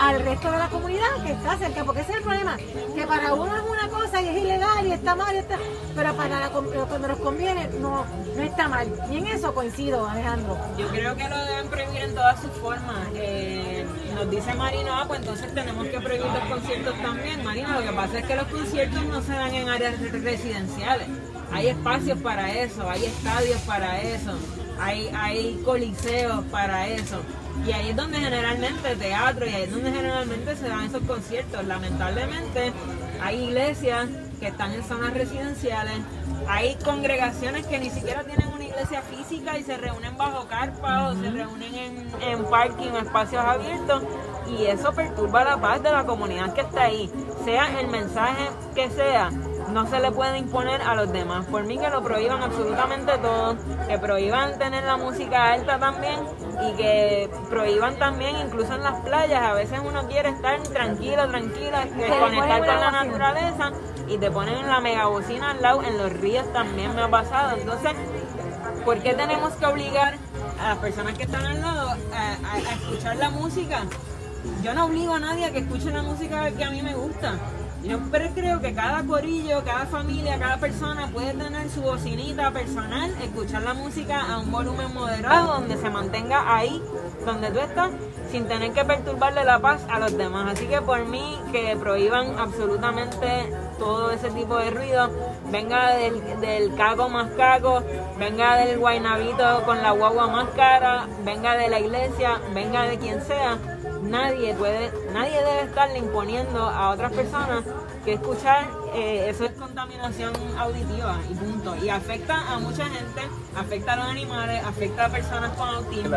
[SPEAKER 1] al, resto de la comunidad que está cerca, porque ese es el problema, que para uno es una cosa y es ilegal y está mal, y está, pero para la, cuando nos conviene no, no está mal. Y en eso coincido, Alejandro.
[SPEAKER 3] Yo creo que lo deben prohibir en todas sus formas. Eh, nos dice Marino, ah, pues entonces tenemos que prohibir los conciertos también. Marino, lo que pasa es que los conciertos no se dan en áreas residenciales. Hay espacios para eso, hay estadios para eso, hay, hay coliseos para eso. Y ahí es donde generalmente teatro y ahí es donde generalmente se dan esos conciertos. Lamentablemente hay iglesias que están en zonas residenciales, hay congregaciones que ni siquiera tienen una iglesia física y se reúnen bajo carpa o se reúnen en, en parking o espacios abiertos y eso perturba la paz de la comunidad que está ahí, sea el mensaje que sea no se le puede imponer a los demás. Por mí que lo prohíban absolutamente todo, que prohíban tener la música alta también y que prohíban también incluso en las playas. A veces uno quiere estar tranquilo, tranquila, conectar con la naturaleza y te ponen la megabocina al lado. En los ríos también me ha pasado. Entonces, ¿por qué tenemos que obligar a las personas que están al lado a, a escuchar la música? Yo no obligo a nadie a que escuche la música que a mí me gusta yo creo que cada corillo, cada familia, cada persona puede tener su bocinita personal, escuchar la música a un volumen moderado donde se mantenga ahí donde tú estás sin tener que perturbarle la paz a los demás. Así que por mí que prohíban absolutamente todo ese tipo de ruido, venga del, del caco más caco, venga del guainabito con la guagua más cara, venga de la iglesia, venga de quien sea nadie puede, nadie debe estarle imponiendo a otras personas que escuchar eh, eso es contaminación auditiva y punto. Y afecta a mucha gente, afecta a los animales, afecta a personas con autismo,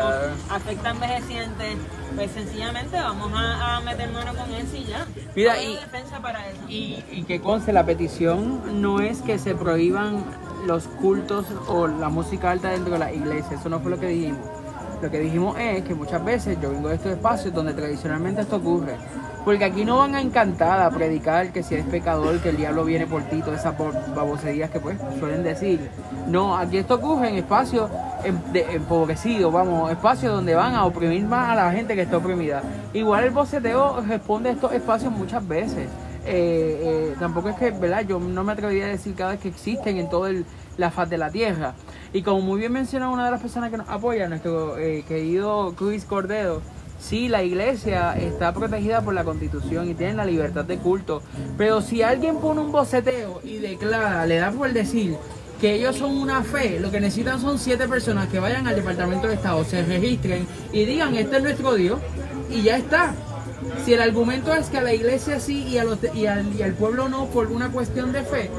[SPEAKER 3] afecta a envejecientes. Pues sencillamente vamos a, meter mano con eso y ya.
[SPEAKER 2] Mira, y, para eso. Y, y que conste, la petición no es que se prohíban los cultos o la música alta dentro de la iglesia, eso no fue lo que dijimos lo que dijimos es que muchas veces yo vengo de estos espacios donde tradicionalmente esto ocurre. Porque aquí no van a encantar a predicar que si eres pecador, que el diablo viene por ti, todas esas baboserías que pues suelen decir. No, aquí esto ocurre en espacios empobrecidos, vamos, espacios donde van a oprimir más a la gente que está oprimida. Igual el boceteo responde a estos espacios muchas veces. Eh, eh, tampoco es que, ¿verdad? Yo no me atrevería a decir cada vez que existen en todo el, la faz de la tierra. Y como muy bien menciona una de las personas que nos apoya, nuestro eh, querido Luis Cordero, sí, la iglesia está protegida por la constitución y tiene la libertad de culto. Pero si alguien pone un boceteo y declara, le da por decir que ellos son una fe, lo que necesitan son siete personas que vayan al Departamento de Estado, se registren y digan, este es nuestro Dios, y ya está. Si el argumento es que a la iglesia sí y, al pueblo no por una cuestión de fe,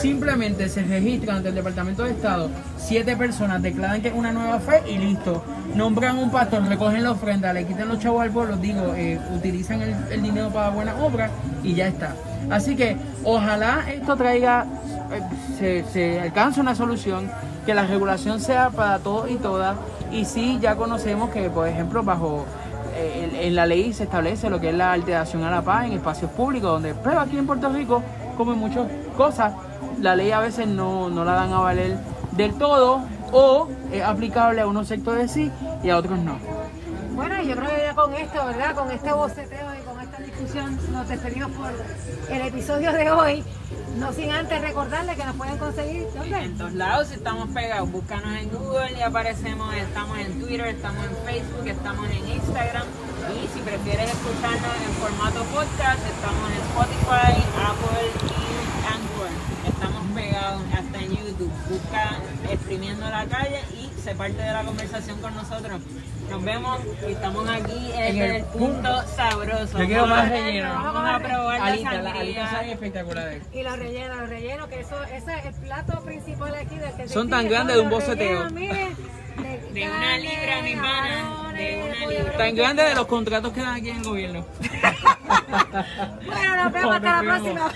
[SPEAKER 2] simplemente se registran ante el Departamento de Estado, siete personas declaran que es una nueva fe y listo. Nombran un pastor, recogen la ofrenda, le quitan los chavos al pueblo, digo, eh, utilizan el, dinero para buenas obras y ya está. Así que ojalá esto traiga, eh, se, se alcance una solución, que la regulación sea para todos y todas. Y sí, ya conocemos que, por ejemplo, bajo en la ley se establece lo que es la alteración a la paz en espacios públicos, donde, pero aquí en Puerto Rico, como en muchas cosas, la ley a veces no, no la dan a valer del todo o es aplicable a unos sectores sí y a otros no.
[SPEAKER 1] Bueno, yo creo que ya con esto, ¿verdad? Con este boceteo nos despedimos por el episodio de hoy. No sin antes recordarles que nos pueden conseguir
[SPEAKER 3] En todos lados estamos pegados. Búscanos en Google y aparecemos. Estamos en Twitter, estamos en Facebook, estamos en Instagram. Y si prefieres escucharnos en formato podcast, estamos en Spotify, Apple y Anchor. Estamos pegados hasta en YouTube. Busca exprimiendo la calle y se parte de la conversación con nosotros. Nos vemos y estamos aquí en, el, punto sabroso.
[SPEAKER 2] Yo quiero más relleno.
[SPEAKER 3] Vamos a probar la sangría.
[SPEAKER 2] La espectaculares.
[SPEAKER 1] Y los rellenos, los rellenos, que eso, ese es el plato principal aquí del que
[SPEAKER 2] Son tan grandes de un boceteo.
[SPEAKER 3] De, una libra, mi pana. De una libra.
[SPEAKER 2] Tan grandes de los contratos que dan aquí en el gobierno.
[SPEAKER 1] bueno, nos vemos hasta la próxima.